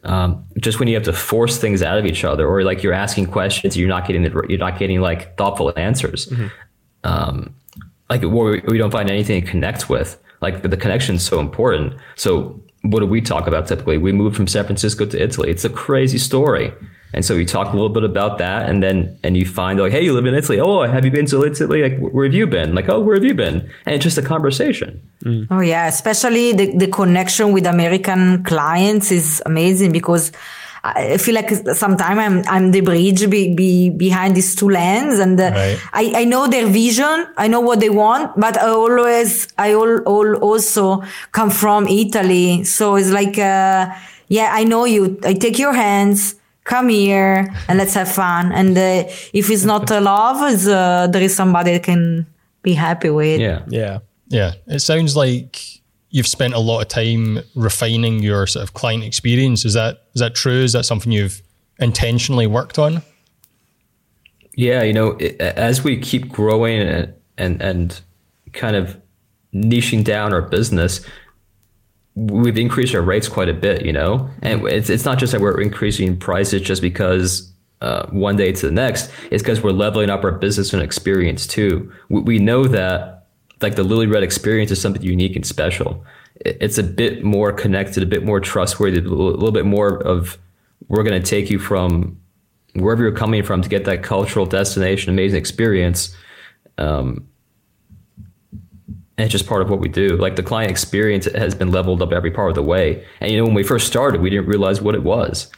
Um, just when you have to force things out of each other, or like you're asking questions, you're not getting the, you're not getting like thoughtful answers. Um, like where we don't find anything to connect with. Like the connection is so important. So what do we talk about typically? We moved from San Francisco to Italy. It's a crazy story. And so you talk a little bit about that, and then and you find like, hey, you live in Italy. Oh, have you been to Italy? Like, where have you been? Like, oh, where have you been? And it's just a conversation. Oh yeah, especially the, the connection with American clients is amazing because I feel like sometimes I'm I'm the bridge be, be behind these two lands, and uh, Right. I I know their vision, I know what they want, but I always I all, all also come from Italy, so it's like uh, yeah, I know you. I take your hands. Come here and let's have fun. And uh, if it's not a love, is uh, there is somebody that can be happy with. Yeah. Yeah. Yeah, it sounds like you've spent a lot of time refining your sort of client experience. Is that is that true? Is that something you've intentionally worked on? Yeah, you know, it, as we keep growing and, and and kind of niching down our business, we've increased our rates quite a bit. You know, and it's it's not just that we're increasing prices just because uh, one day to the next. It's because we're leveling up our business and experience too. We, we know that like the Lily Red experience is something unique and special. It- It's a bit more connected, a bit more trustworthy, a little little bit more of we're going to take you from wherever you're coming from to get that cultural destination, amazing experience. Um, it's just part of what we do. Like the client experience has been leveled up every part of the way. And you know, when we first started, we didn't realize what it was.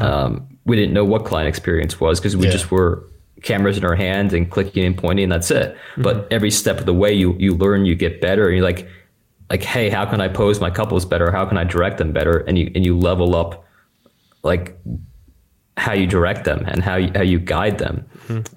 Um, we didn't know what client experience was because we Yeah. just were cameras in our hands and clicking and pointing, and that's it. But every step of the way, you you learn, you get better, and you're like, like, hey, how can I pose my couples better? How can I direct them better? And you and you level up, like how you direct them and how you, how you guide them.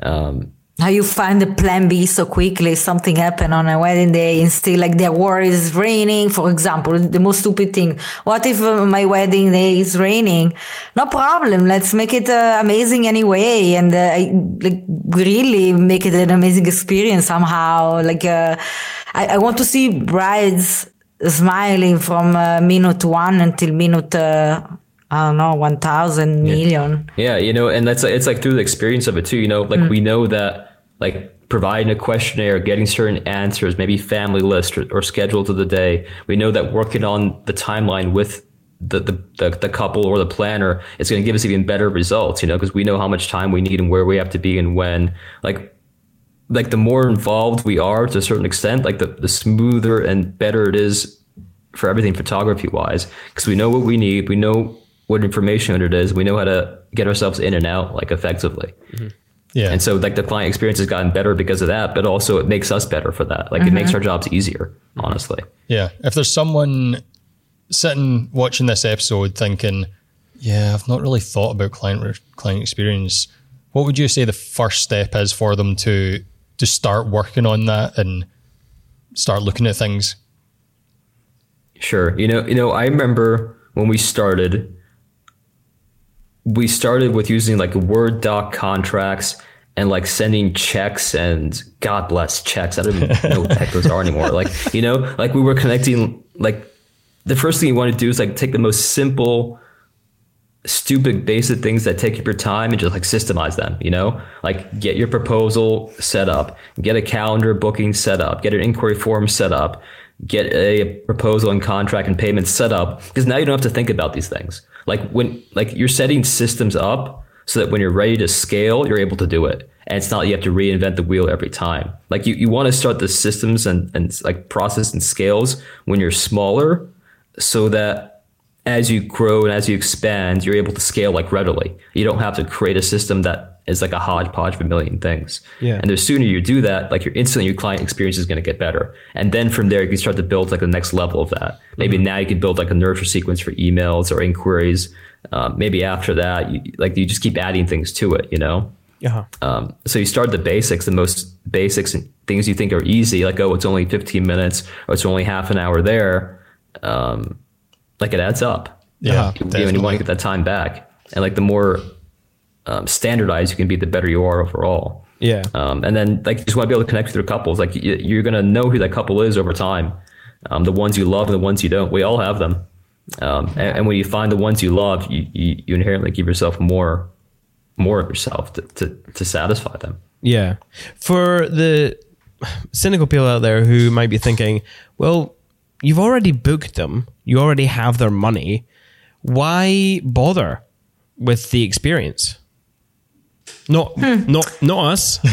Um, how you find the plan B so quickly. Something happened on a wedding day and still like the war is raining. For example, the most stupid thing. What if uh, my wedding day is raining? No problem. Let's make it uh, amazing anyway. And uh, I, like really make it an amazing experience somehow. Like, uh, I, I want to see brides smiling from uh, minute one until minute, uh, I don't know, 1000 million. Yeah, you know, and that's it's like through the experience of it too. You know, like we know that like providing a questionnaire, getting certain answers, maybe family list or, or schedules of the day. We know that working on the timeline with the the, the, the couple or the planner is going to give us even better results. You know, because we know how much time we need and where we have to be and when. Like like the more involved we are to a certain extent, like the, the smoother and better it is for everything photography wise because we know what we need we know what information it is we know how to get ourselves in and out like effectively mm-hmm. Yeah, and so like the client experience has gotten better because of that but also it makes us better for that like it makes mm-hmm. our jobs easier honestly yeah. If there's someone sitting watching this episode thinking, "Yeah, I've not really thought about client re- client experience," what would you say the first step is for them to to start working on that and start looking at things? Sure. You know, you know, I remember when we started, we started with using like Word doc contracts and like sending checks and God bless checks. I don't even know what the heck those are anymore. Like, you know, like we were connecting like the first thing you want to do is like take the most simple, stupid, basic things that take up your time and just like systemize them, you know? Like get your proposal set up, get a calendar booking set up, get an inquiry form set up, get a proposal and contract and payment set up. Because now you don't have to think about these things. Like when like you're setting systems up so that when you're ready to scale, you're able to do it. And it's not you have to reinvent the wheel every time. Like you, you want to start the systems and, and like process and scales when you're smaller so that as you grow and as you expand, you're able to scale like readily. You don't have to create a system that is like a hodgepodge of a million things. Yeah. And the sooner you do that, like your instantly your client experience is going to get better. And then from there, you can start to build like the next level of that. Maybe now you can build like a nurture sequence for emails or inquiries Um, maybe after that, you, like you just keep adding things to it, you know. Uh-huh. Um, so you start the basics, the most basics and things you think are easy, like oh, it's only 15 minutes or it's only half an hour there. Um, like it adds up. Yeah, You, and you want to get that time back. And like the more um, standardized you can be, the better you are overall. Yeah. Um, and then like you just want to be able to connect with your couples. Like you, you're gonna know who that couple is over time. Um, the ones you love and the ones you don't. We all have them. Um, and, and when you find the ones you love, you, you, you inherently give yourself more more of yourself to, to, to satisfy them. Yeah. For the cynical people out there who might be thinking, well, you've already booked them, you already have their money. Why bother with the experience? Not, hmm. not, not us. but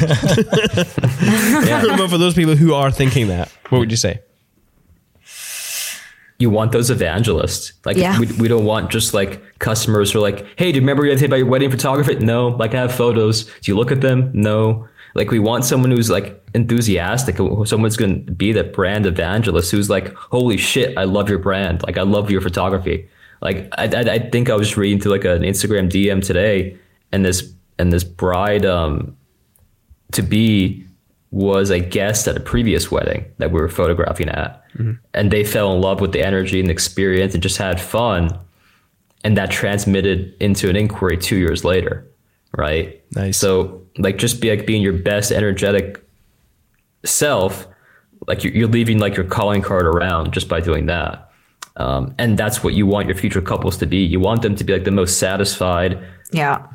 for those people who are thinking that, what would you say? You want those evangelists. Like Yeah. we, we don't want just like customers who are like, hey, do you remember anything about your wedding photography? No. Like I have photos. Do you look at them? No. Like we want someone who's like enthusiastic, someone's going to be the brand evangelist who's like, holy shit, I love your brand. Like I love your photography. Like I, I, I think I was reading through like an Instagram DM today, and this and this bride um, to be was a guest at a previous wedding that we were photographing at, and they fell in love with the energy and the experience and just had fun, and that transmitted into an inquiry two years later, right? Nice. So like just be like being your best energetic self, like you're, you're leaving like your calling card around just by doing that. Um, and that's what you want your future couples to be. You want them to be like the most satisfied Yeah.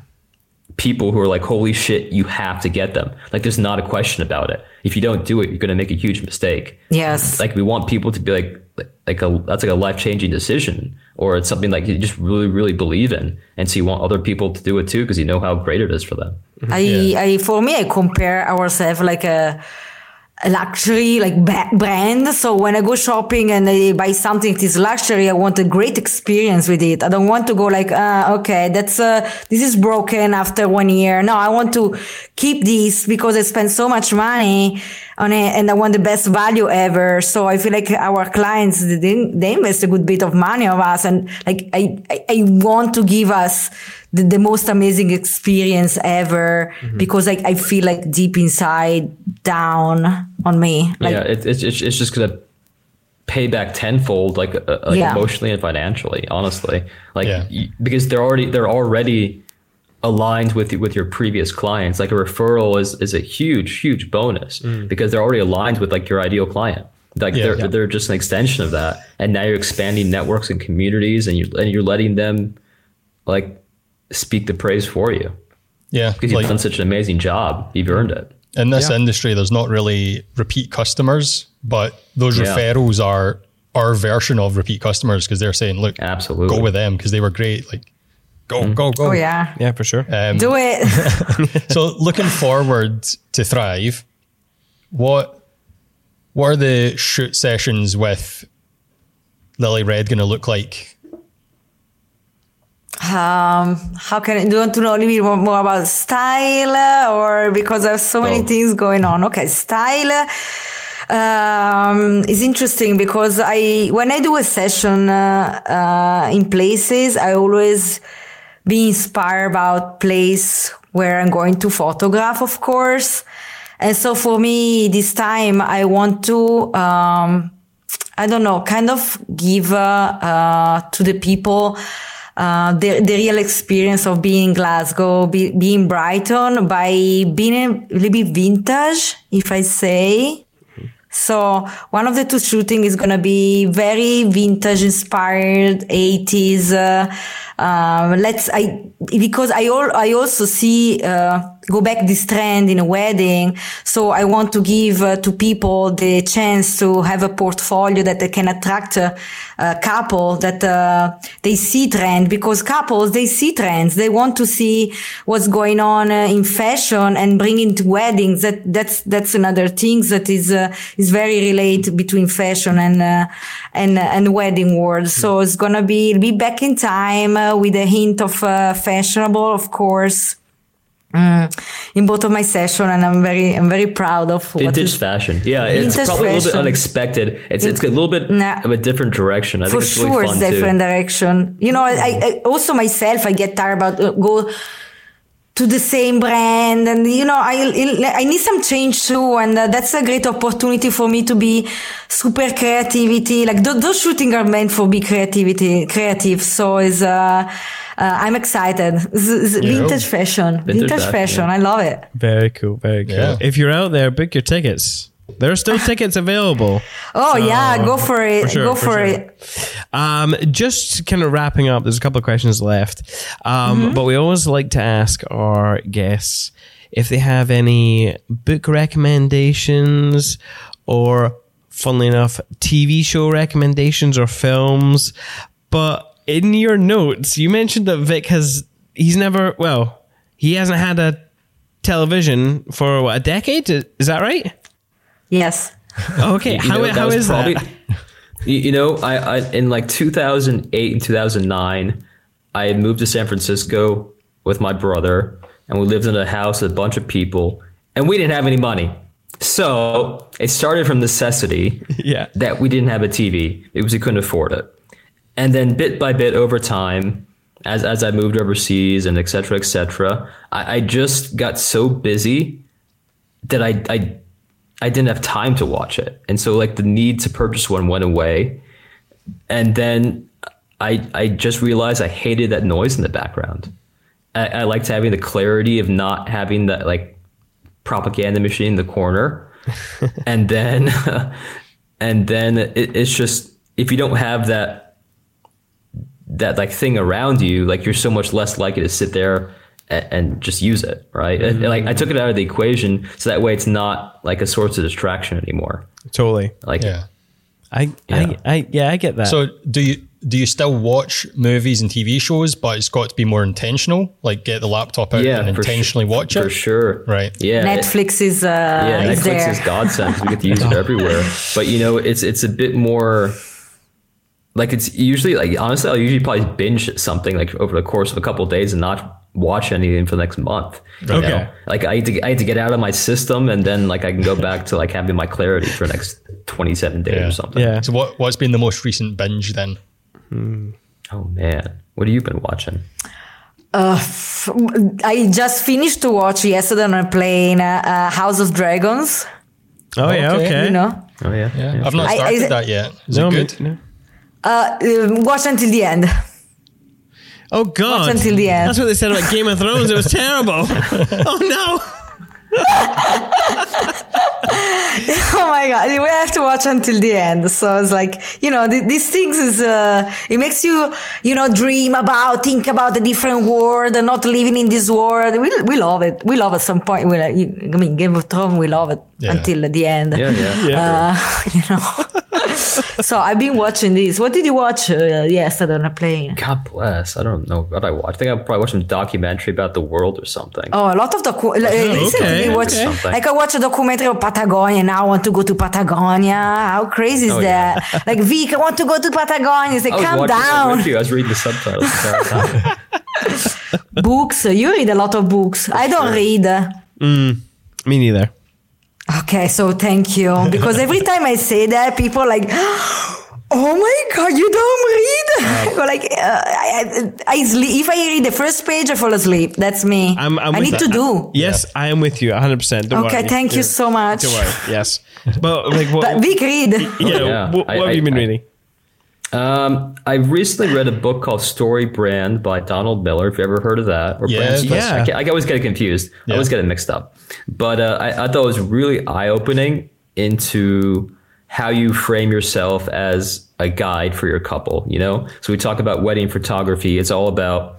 people who are like, holy shit, you have to get them. Like, there's not a question about it. If you don't do it, you're going to make a huge mistake. Yes. Like, we want people to be like, like a, that's like a life changing decision, or it's something like you just really, really believe in. And so you want other people to do it too, because you know how great it is for them. I, I, for me, I compare ourselves like a, a luxury like brand. So when I go shopping and I buy something it is luxury, I want a great experience with it. I don't want to go like, uh, okay, that's uh, this is broken after one year. No, I want to keep this because I spend so much money on it and I want the best value ever. So I feel like our clients they, they invest a good bit of money of us, and like I, I, I want to give us the, the most amazing experience ever mm-hmm. because like I feel like deep inside down on me. Like yeah, it, it's, it's, it's just going to pay back tenfold, like, uh, uh, like Yeah. emotionally and financially, honestly. Like, Yeah. y- because they're already, they're already aligned with with your previous clients. Like a referral is is a huge huge bonus mm. because they're already aligned with like your ideal client. Like Yeah. they're Yeah. they're just an extension of that, and now you're expanding networks and communities, and you and you're letting them like speak the praise for you Yeah, because you've like done such an amazing job. You've earned it. in this industry, there's not really repeat customers, but those Yeah. referrals are our version of repeat customers because they're saying, "Look, Absolutely. go with them because they were great." Like, go, mm-hmm. go, go. oh yeah, Yeah, for sure. Um, do it. So, looking forward to Thrive, what what are the shoot sessions with Lily Red going to look like? Um, how can I, do you want to know a little bit more, about style or because there's so many Oh. things going on? Okay, style. Um, is interesting because I when I do a session uh, uh, in places, I always be inspired about place where I'm going to photograph, of course. And so for me, this time I want to, um, I don't know, kind of give uh, uh, to the people uh, the, the real experience of being in Glasgow, be, being Brighton by being a little bit vintage, if I say. So one of the two shooting is gonna be very vintage inspired, 80s. Uh, um, let's I because I al- I also see uh, go back this trend in a wedding. So I want to give uh, to people the chance to have a portfolio that they can attract a, a couple that uh, they see trend because couples they see trends. They want to see what's going on uh, in fashion and bring it to weddings. That that's that's another thing that is uh, is very related between fashion and and and wedding world. So it's gonna be be back in time with a hint of uh, fashionable, of course. in both of my session, and I'm very I'm very proud of what Vintage is fashion. Yeah, it's probably a little bit unexpected. It's it's a little bit Nah. of a different direction. I for think it's sure really it's different too. direction you know I, I also myself i get tired about uh, go to the same brand and you know i i need some change too and uh, that's a great opportunity for me to be super creativity like th- those shooting are meant for be creativity creative so is uh, uh, I'm excited. It's, it's vintage fashion. Vintage, fashion, fashion. yeah. I love it. Very cool. Very cool. Yeah. If you're out there, book your tickets. There are still tickets available. Oh yeah, go for it. for sure, go for for, sure. it. Um, just kind of wrapping up, there's a couple of questions left. Um, Mm-hmm. But we always like to ask our guests if they have any book recommendations or, funnily enough, TV show recommendations or films. But in your notes, you mentioned that Vic has, he's never, well, he hasn't had a television for what, a decade? Is that right? Yes. Okay. You how, know, that how was probably- that? You, you know, I, I in like 2008 and 2009, I had moved to San Francisco with my brother, and we lived in a house with a bunch of people, and we didn't have any money. So it started from necessity Yeah. that we didn't have a TV because we couldn't afford it. And then bit by bit over time, as, as I moved overseas and et cetera, et cetera, I, I just got so busy that I, I I didn't have time to watch it. And so like the need to purchase one went away. And then I I just realized I hated that noise in the background. I, I liked having the clarity of not having that like propaganda machine in the corner. and then and then it, it's just if you don't have that that like thing around you, like you're so much less likely to sit there and, and just use it, right? And, like I took it out of the equation, so that way it's not like a source of distraction anymore. Totally. Like Yeah. I, Yeah. I, I, yeah, I get that. So do you do you still watch movies and TV shows, but it's got to be more intentional? Like get the laptop out yeah, and intentionally sure, watch it. for sure. Right. Yeah. Netflix is uh, yeah, Netflix is Netflix there. is godsend 'cause we get to use it everywhere. But you know, it's it's a bit more like it's usually like honestly, I'll usually probably binge something like over the course of a couple of days and not watch anything for the next month. you Okay. know? Like I had to I had to get out of my system and then like I can go back to like having my clarity for the next twenty seven days Yeah. or something. yeah. So what what's been the most recent binge then? Oh man. What have you been watching? I just finished to watch yesterday on a plane uh, uh, House of Dragons. Oh, yeah, Okay. okay. You know, Oh yeah. Yeah. I've not started I- that yet. Is No, it me- good? no. uh, um, watch until the end. Oh God! Watch until the end. That's what they said about Game of Thrones. It was terrible. oh no! oh my god, we have to watch until the end. So it's like you know, th- these things is uh, it makes you you know dream about, think about a different world, and not living in this world. We we love it. We love at some point. We like, I mean, Game of Thrones. We love it Yeah. until the end. Yeah, yeah. Uh, you know. So I've been watching this. What did you watch uh, yesterday on a plane? God bless. I don't know what I watched. I think I probably watched some documentary about the world or something. Oh, a lot of docu. like, recently okay, watch, okay. like I watched a documentary of Patagonia. Now I want to go to Patagonia. How crazy is Oh, yeah. that? like Vic, I want to go to Patagonia. It's like, calm watching it down. with you. I was reading the subtitles. the entire time. books. You read a lot of books. I don't read. Me neither. Okay, so thank you. Because every time I say that, people are like, oh my God, you don't read? Or like, uh, I, I, I sleep. If I read the first page, I fall asleep. That's me. I'm, I'm I need that. to do. Yes, I am with you 100. percent Don't Okay, worry. thank you You're- so much. Don't worry. Yes, but like what? But Vic, read. yeah, Yeah, what, I- have you been I- reading? Um, I recently read a book called Story Brand by Donald Miller. If you ever heard of that, or Yeah, Brand yeah. I, I always get it confused. I always get it mixed up. But uh, I, I thought it was really eye opening into how you frame yourself as a guide for your couple. You know, so we talk about wedding photography. It's all about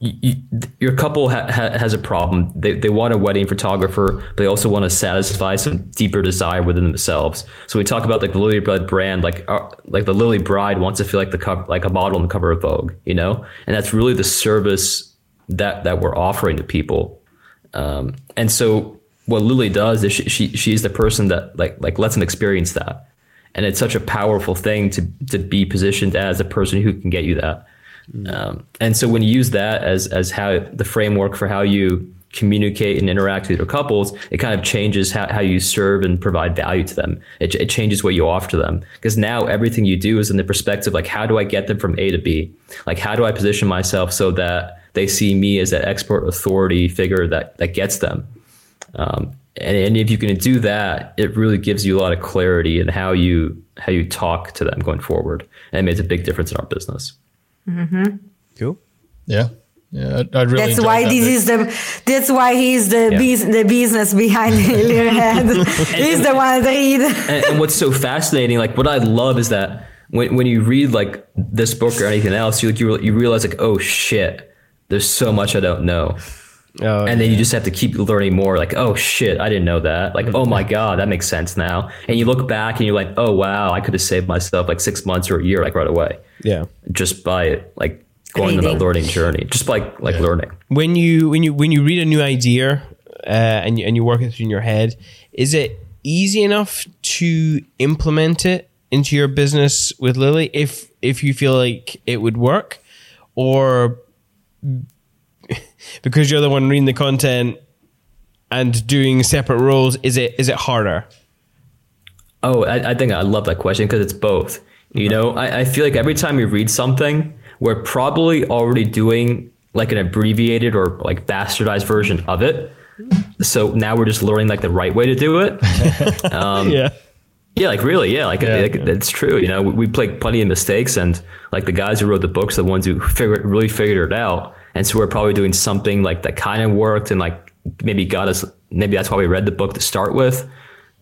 you, you, your couple ha, ha, has a problem. They, they want a wedding photographer, but they also want to satisfy some deeper desire within themselves. So we talk about like the Lily Bride brand, like uh, like the Lily Bride wants to feel like the like a model on the cover of Vogue, you know, and that's really the service that that we're offering to people. Um, and so what Lily does is she, she she's the person that like like lets them experience that, and it's such a powerful thing to to be positioned as a person who can get you that. Um, and so when you use that as as how the framework for how you communicate and interact with your couples, it kind of changes how, how you serve and provide value to them. It, it changes what you offer to them because now everything you do is in the perspective like how do I get them from A to B? Like how do I position myself so that they see me as that expert authority figure that that gets them. Um, and, and if you can do that, it really gives you a lot of clarity in how you how you talk to them going forward, and it makes a big difference in our business. Cool. Yeah. Yeah. I'd, I'd really That's why that this bit. is the. That's why he's the Yeah. bus- the business behind Learhead. he's the one that read. and, and what's so fascinating, like what I love is that when, when you read like this book or anything else, you, like you you realize like, oh shit, there's so much I don't know. Oh, and then you just have to keep learning more like oh shit i didn't know that like oh my god that makes sense now and you look back and you're like oh wow i could have saved myself like six months or a year like right away yeah. just by like going on Reading. that learning journey just by like Yeah. learning when you when you when you read a new idea uh, and you, and you work it through in your head, is it easy enough to implement it into your business with Lily if if you feel like it would work, or because you're the one reading the content and doing separate roles, is it is it harder? Oh, I, I think I love that question because it's both. You know, I, I feel like every time we read something, we're probably already doing like an abbreviated or like bastardized version of it. So now we're just learning like the right way to do it. yeah. Yeah, like really, yeah, like, Yeah. like it's true. You know, we, we played plenty of mistakes, and like the guys who wrote the books, the ones who figured really figured it out, and so we're probably doing something like that kind of worked, and like maybe got us. Maybe that's why we read the book to start with.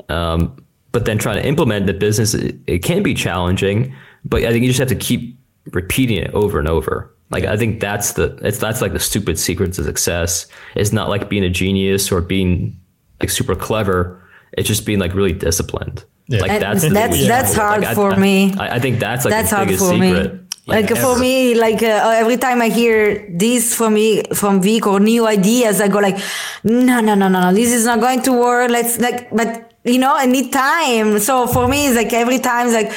Um, but then trying to implement the business, it, it can be challenging. But I think you just have to keep repeating it over and over. Like I think that's the it's that's like the stupid secret to success. It's not like being a genius or being like super clever. It's just being like really disciplined. Yeah. Like And that's the that's- biggest that's hard Like, for I- me. I, I think that's like That's the hard for secret. me. Like for me, like uh, every time I hear this from me from Vic or new ideas, I go like, no, no, no, no, no, this is not going to work. Let's like, but you know, I need time. So for me, it's like every time, it's like,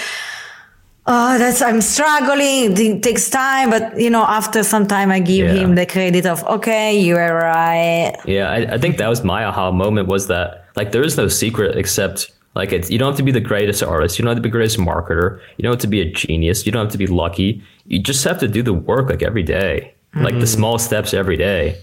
oh, that's I'm struggling. It takes time, but you know, after some time, I give Yeah. him the credit of, okay, you are right. Yeah, I, I think that was my aha moment was that like there is no secret except like it's you don't have to be the greatest artist, you don't have to be the greatest marketer, you don't have to be a genius, you don't have to be lucky. You just have to do the work like every day, like Mm-hmm. the small steps every day,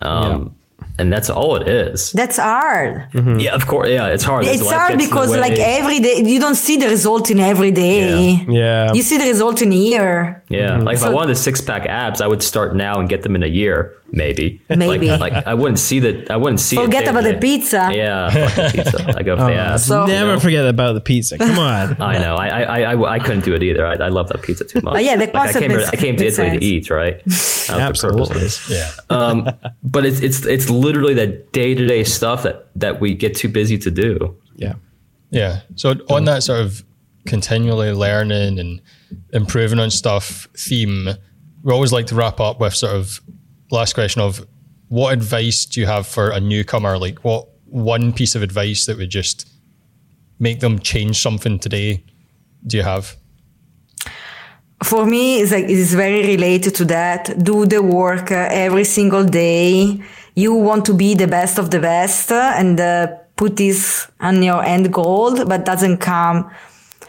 um, and that's all it is. That's hard. Yeah, of course. Yeah, it's hard. It's hard gets in the because like every day you don't see the result in every day. Yeah. You see the result in a year. Yeah, like if I wanted a six pack abs, I would start now and get them in a year, maybe. Maybe. Like, like I wouldn't see that. I wouldn't see. it Forget day to about the pizza. Yeah, pizza. I go for the abs. So- Never forget about the pizza. Come on. I know. I, I I I couldn't do it either. I, I love that pizza too much. Oh, yeah, the Like, I came. makes- I came to Italy sense. to eat, right? That was the purpose of Absolutely. Yeah. Um, but it's it's it's literally that day to day stuff that that we get too busy to do. Yeah. Yeah. So on that sort of continually learning and improving on stuff theme, we always like to wrap up with sort of last question of what advice do you have for a newcomer? Like what one piece of advice that would just make them change something today do you have? For me, it's like it's very related to that. Do the work uh, every single day. You want to be the best of the best and uh, put this on your end goal, but doesn't come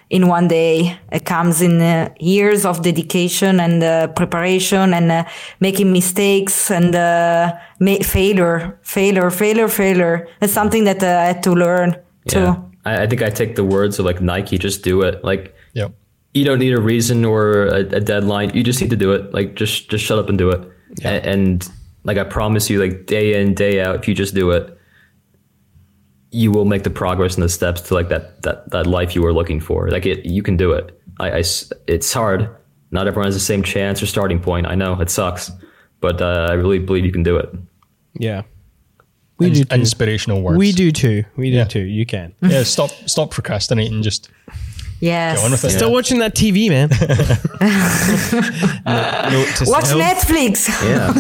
in one day. It comes in uh, years of dedication and uh, preparation and uh, making mistakes and uh, ma- failure, failure, failure, failure. It's something that uh, I had to learn too. Yeah. I, I think I take the words of like Nike. Just do it. Like Yep. you don't need a reason or a, a deadline. You just need to do it. Like just just shut up and do it. A- And, like I promise you, like day in day out, if you just do it, you will make the progress and the steps to like that that that life you were looking for. Like it, you can do it. I, I it's hard. Not everyone has the same chance or starting point. I know it sucks, but uh, I really believe you can do it. Yeah. We Ins- do too. inspirational words. We do too. We do Yeah. too. You can. Yeah, stop stop procrastinating, just Yes. get on with it. Still watching that TV, man. Note to Watch self. Netflix. Yeah,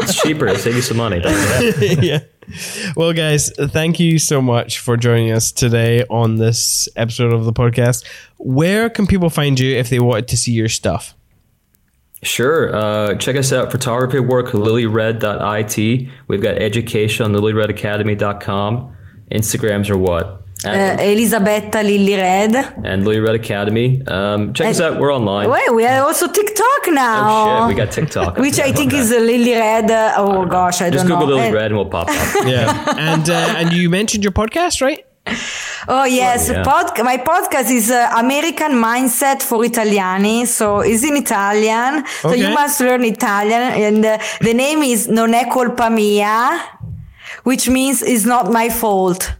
it's cheaper. Save you some money. yeah. Well, guys, thank you so much for joining us today on this episode of the podcast. Where can people find you if they wanted to see your stuff? Sure. Uh, check us out. Photography work, lilyred.it. We've got education on lilyredacademy.com. Instagrams are what? Uh, Elisabetta Lily Red. and Lily Red Academy. Um, check us out. We're online. Wait, we are also TikTok now. Oh shit, we got TikTok. Which I think is a Lily Red. Uh, oh gosh, I Just don't Google know. Lily Red and we'll pop up. Yeah, and uh, and you mentioned your podcast, right? Oh yes, yeah. pod- my podcast is uh, American Mindset for Italiani, so it's in Italian. Okay. So you must learn Italian, and uh, the name is Non è colpa mia, which means it's not my fault.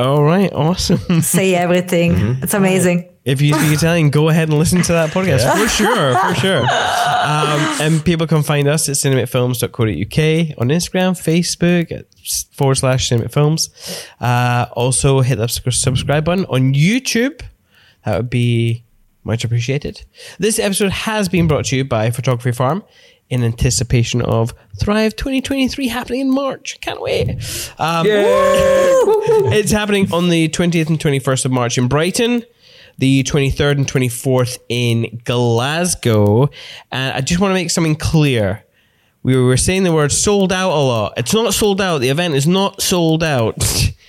All right, awesome. Say everything. Mm-hmm. It's amazing. If you speak Italian, go ahead and listen to that podcast for sure, for sure. Um, and people can find us at cinematefilms.co.uk on Instagram, Facebook at forward slash cinematefilms. Uh, also, hit that subscribe button on YouTube. That would be much appreciated. This episode has been brought to you by Photography Farm in anticipation of Thrive 2023 happening in March. Can't wait. Um, it's happening on the 20th and 21st of March in Brighton, the 23rd and 24th in Glasgow. And I just want to make something clear. We were saying the word sold out a lot. It's not sold out. The event is not sold out.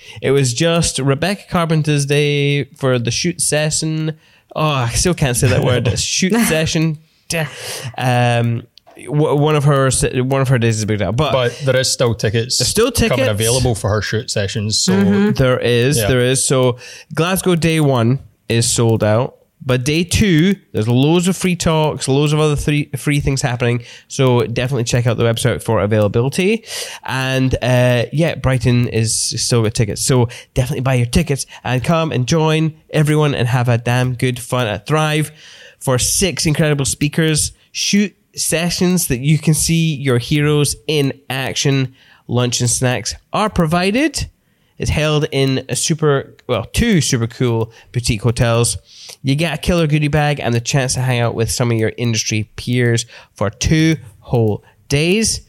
it was just Rebecca Carpenter's day for the shoot session. Oh, I still can't say that word. shoot session. Um, one of her one of her days is booked out, but, But there is still tickets. There's still coming tickets. available for her shoot sessions. So There is, Yeah. there is. So Glasgow day one is sold out, but day two there's loads of free talks, loads of other three, free things happening. So definitely check out the website for availability. And uh, yeah, Brighton is still got tickets, so definitely buy your tickets and come and join everyone and have a damn good fun at Thrive for six incredible speakers. Shoot sessions that you can see your heroes in action. Lunch and snacks are provided. It's held in a super, well, two super cool boutique hotels. You get a killer goodie bag and the chance to hang out with some of your industry peers for two whole days.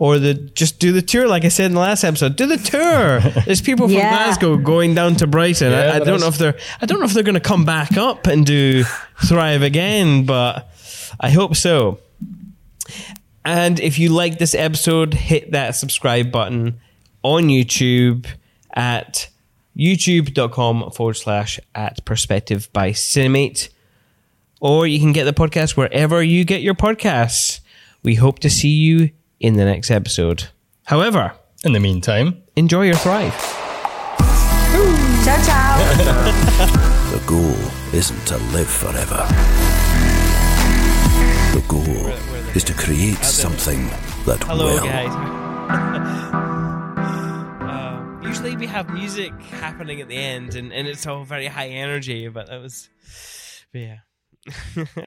Or the just do the tour, like I said in the last episode. Do the tour. There's people from Yeah. Glasgow going down to Brighton. Yeah, I, I don't know if they're I don't know if they're going to come back up and do Thrive again, but I hope so. And if you like this episode, hit that subscribe button on YouTube at youtube.com forward slash at perspective by Cinemate. Or you can get the podcast wherever you get your podcasts. We hope to see you in the next episode. However, in the meantime, enjoy your Thrive. Ciao, ciao. The goal isn't to live forever. The goal is to create something that Hello, will. guys. uh, usually we have music happening at the end, and, and it's all very high energy, but that was, but yeah.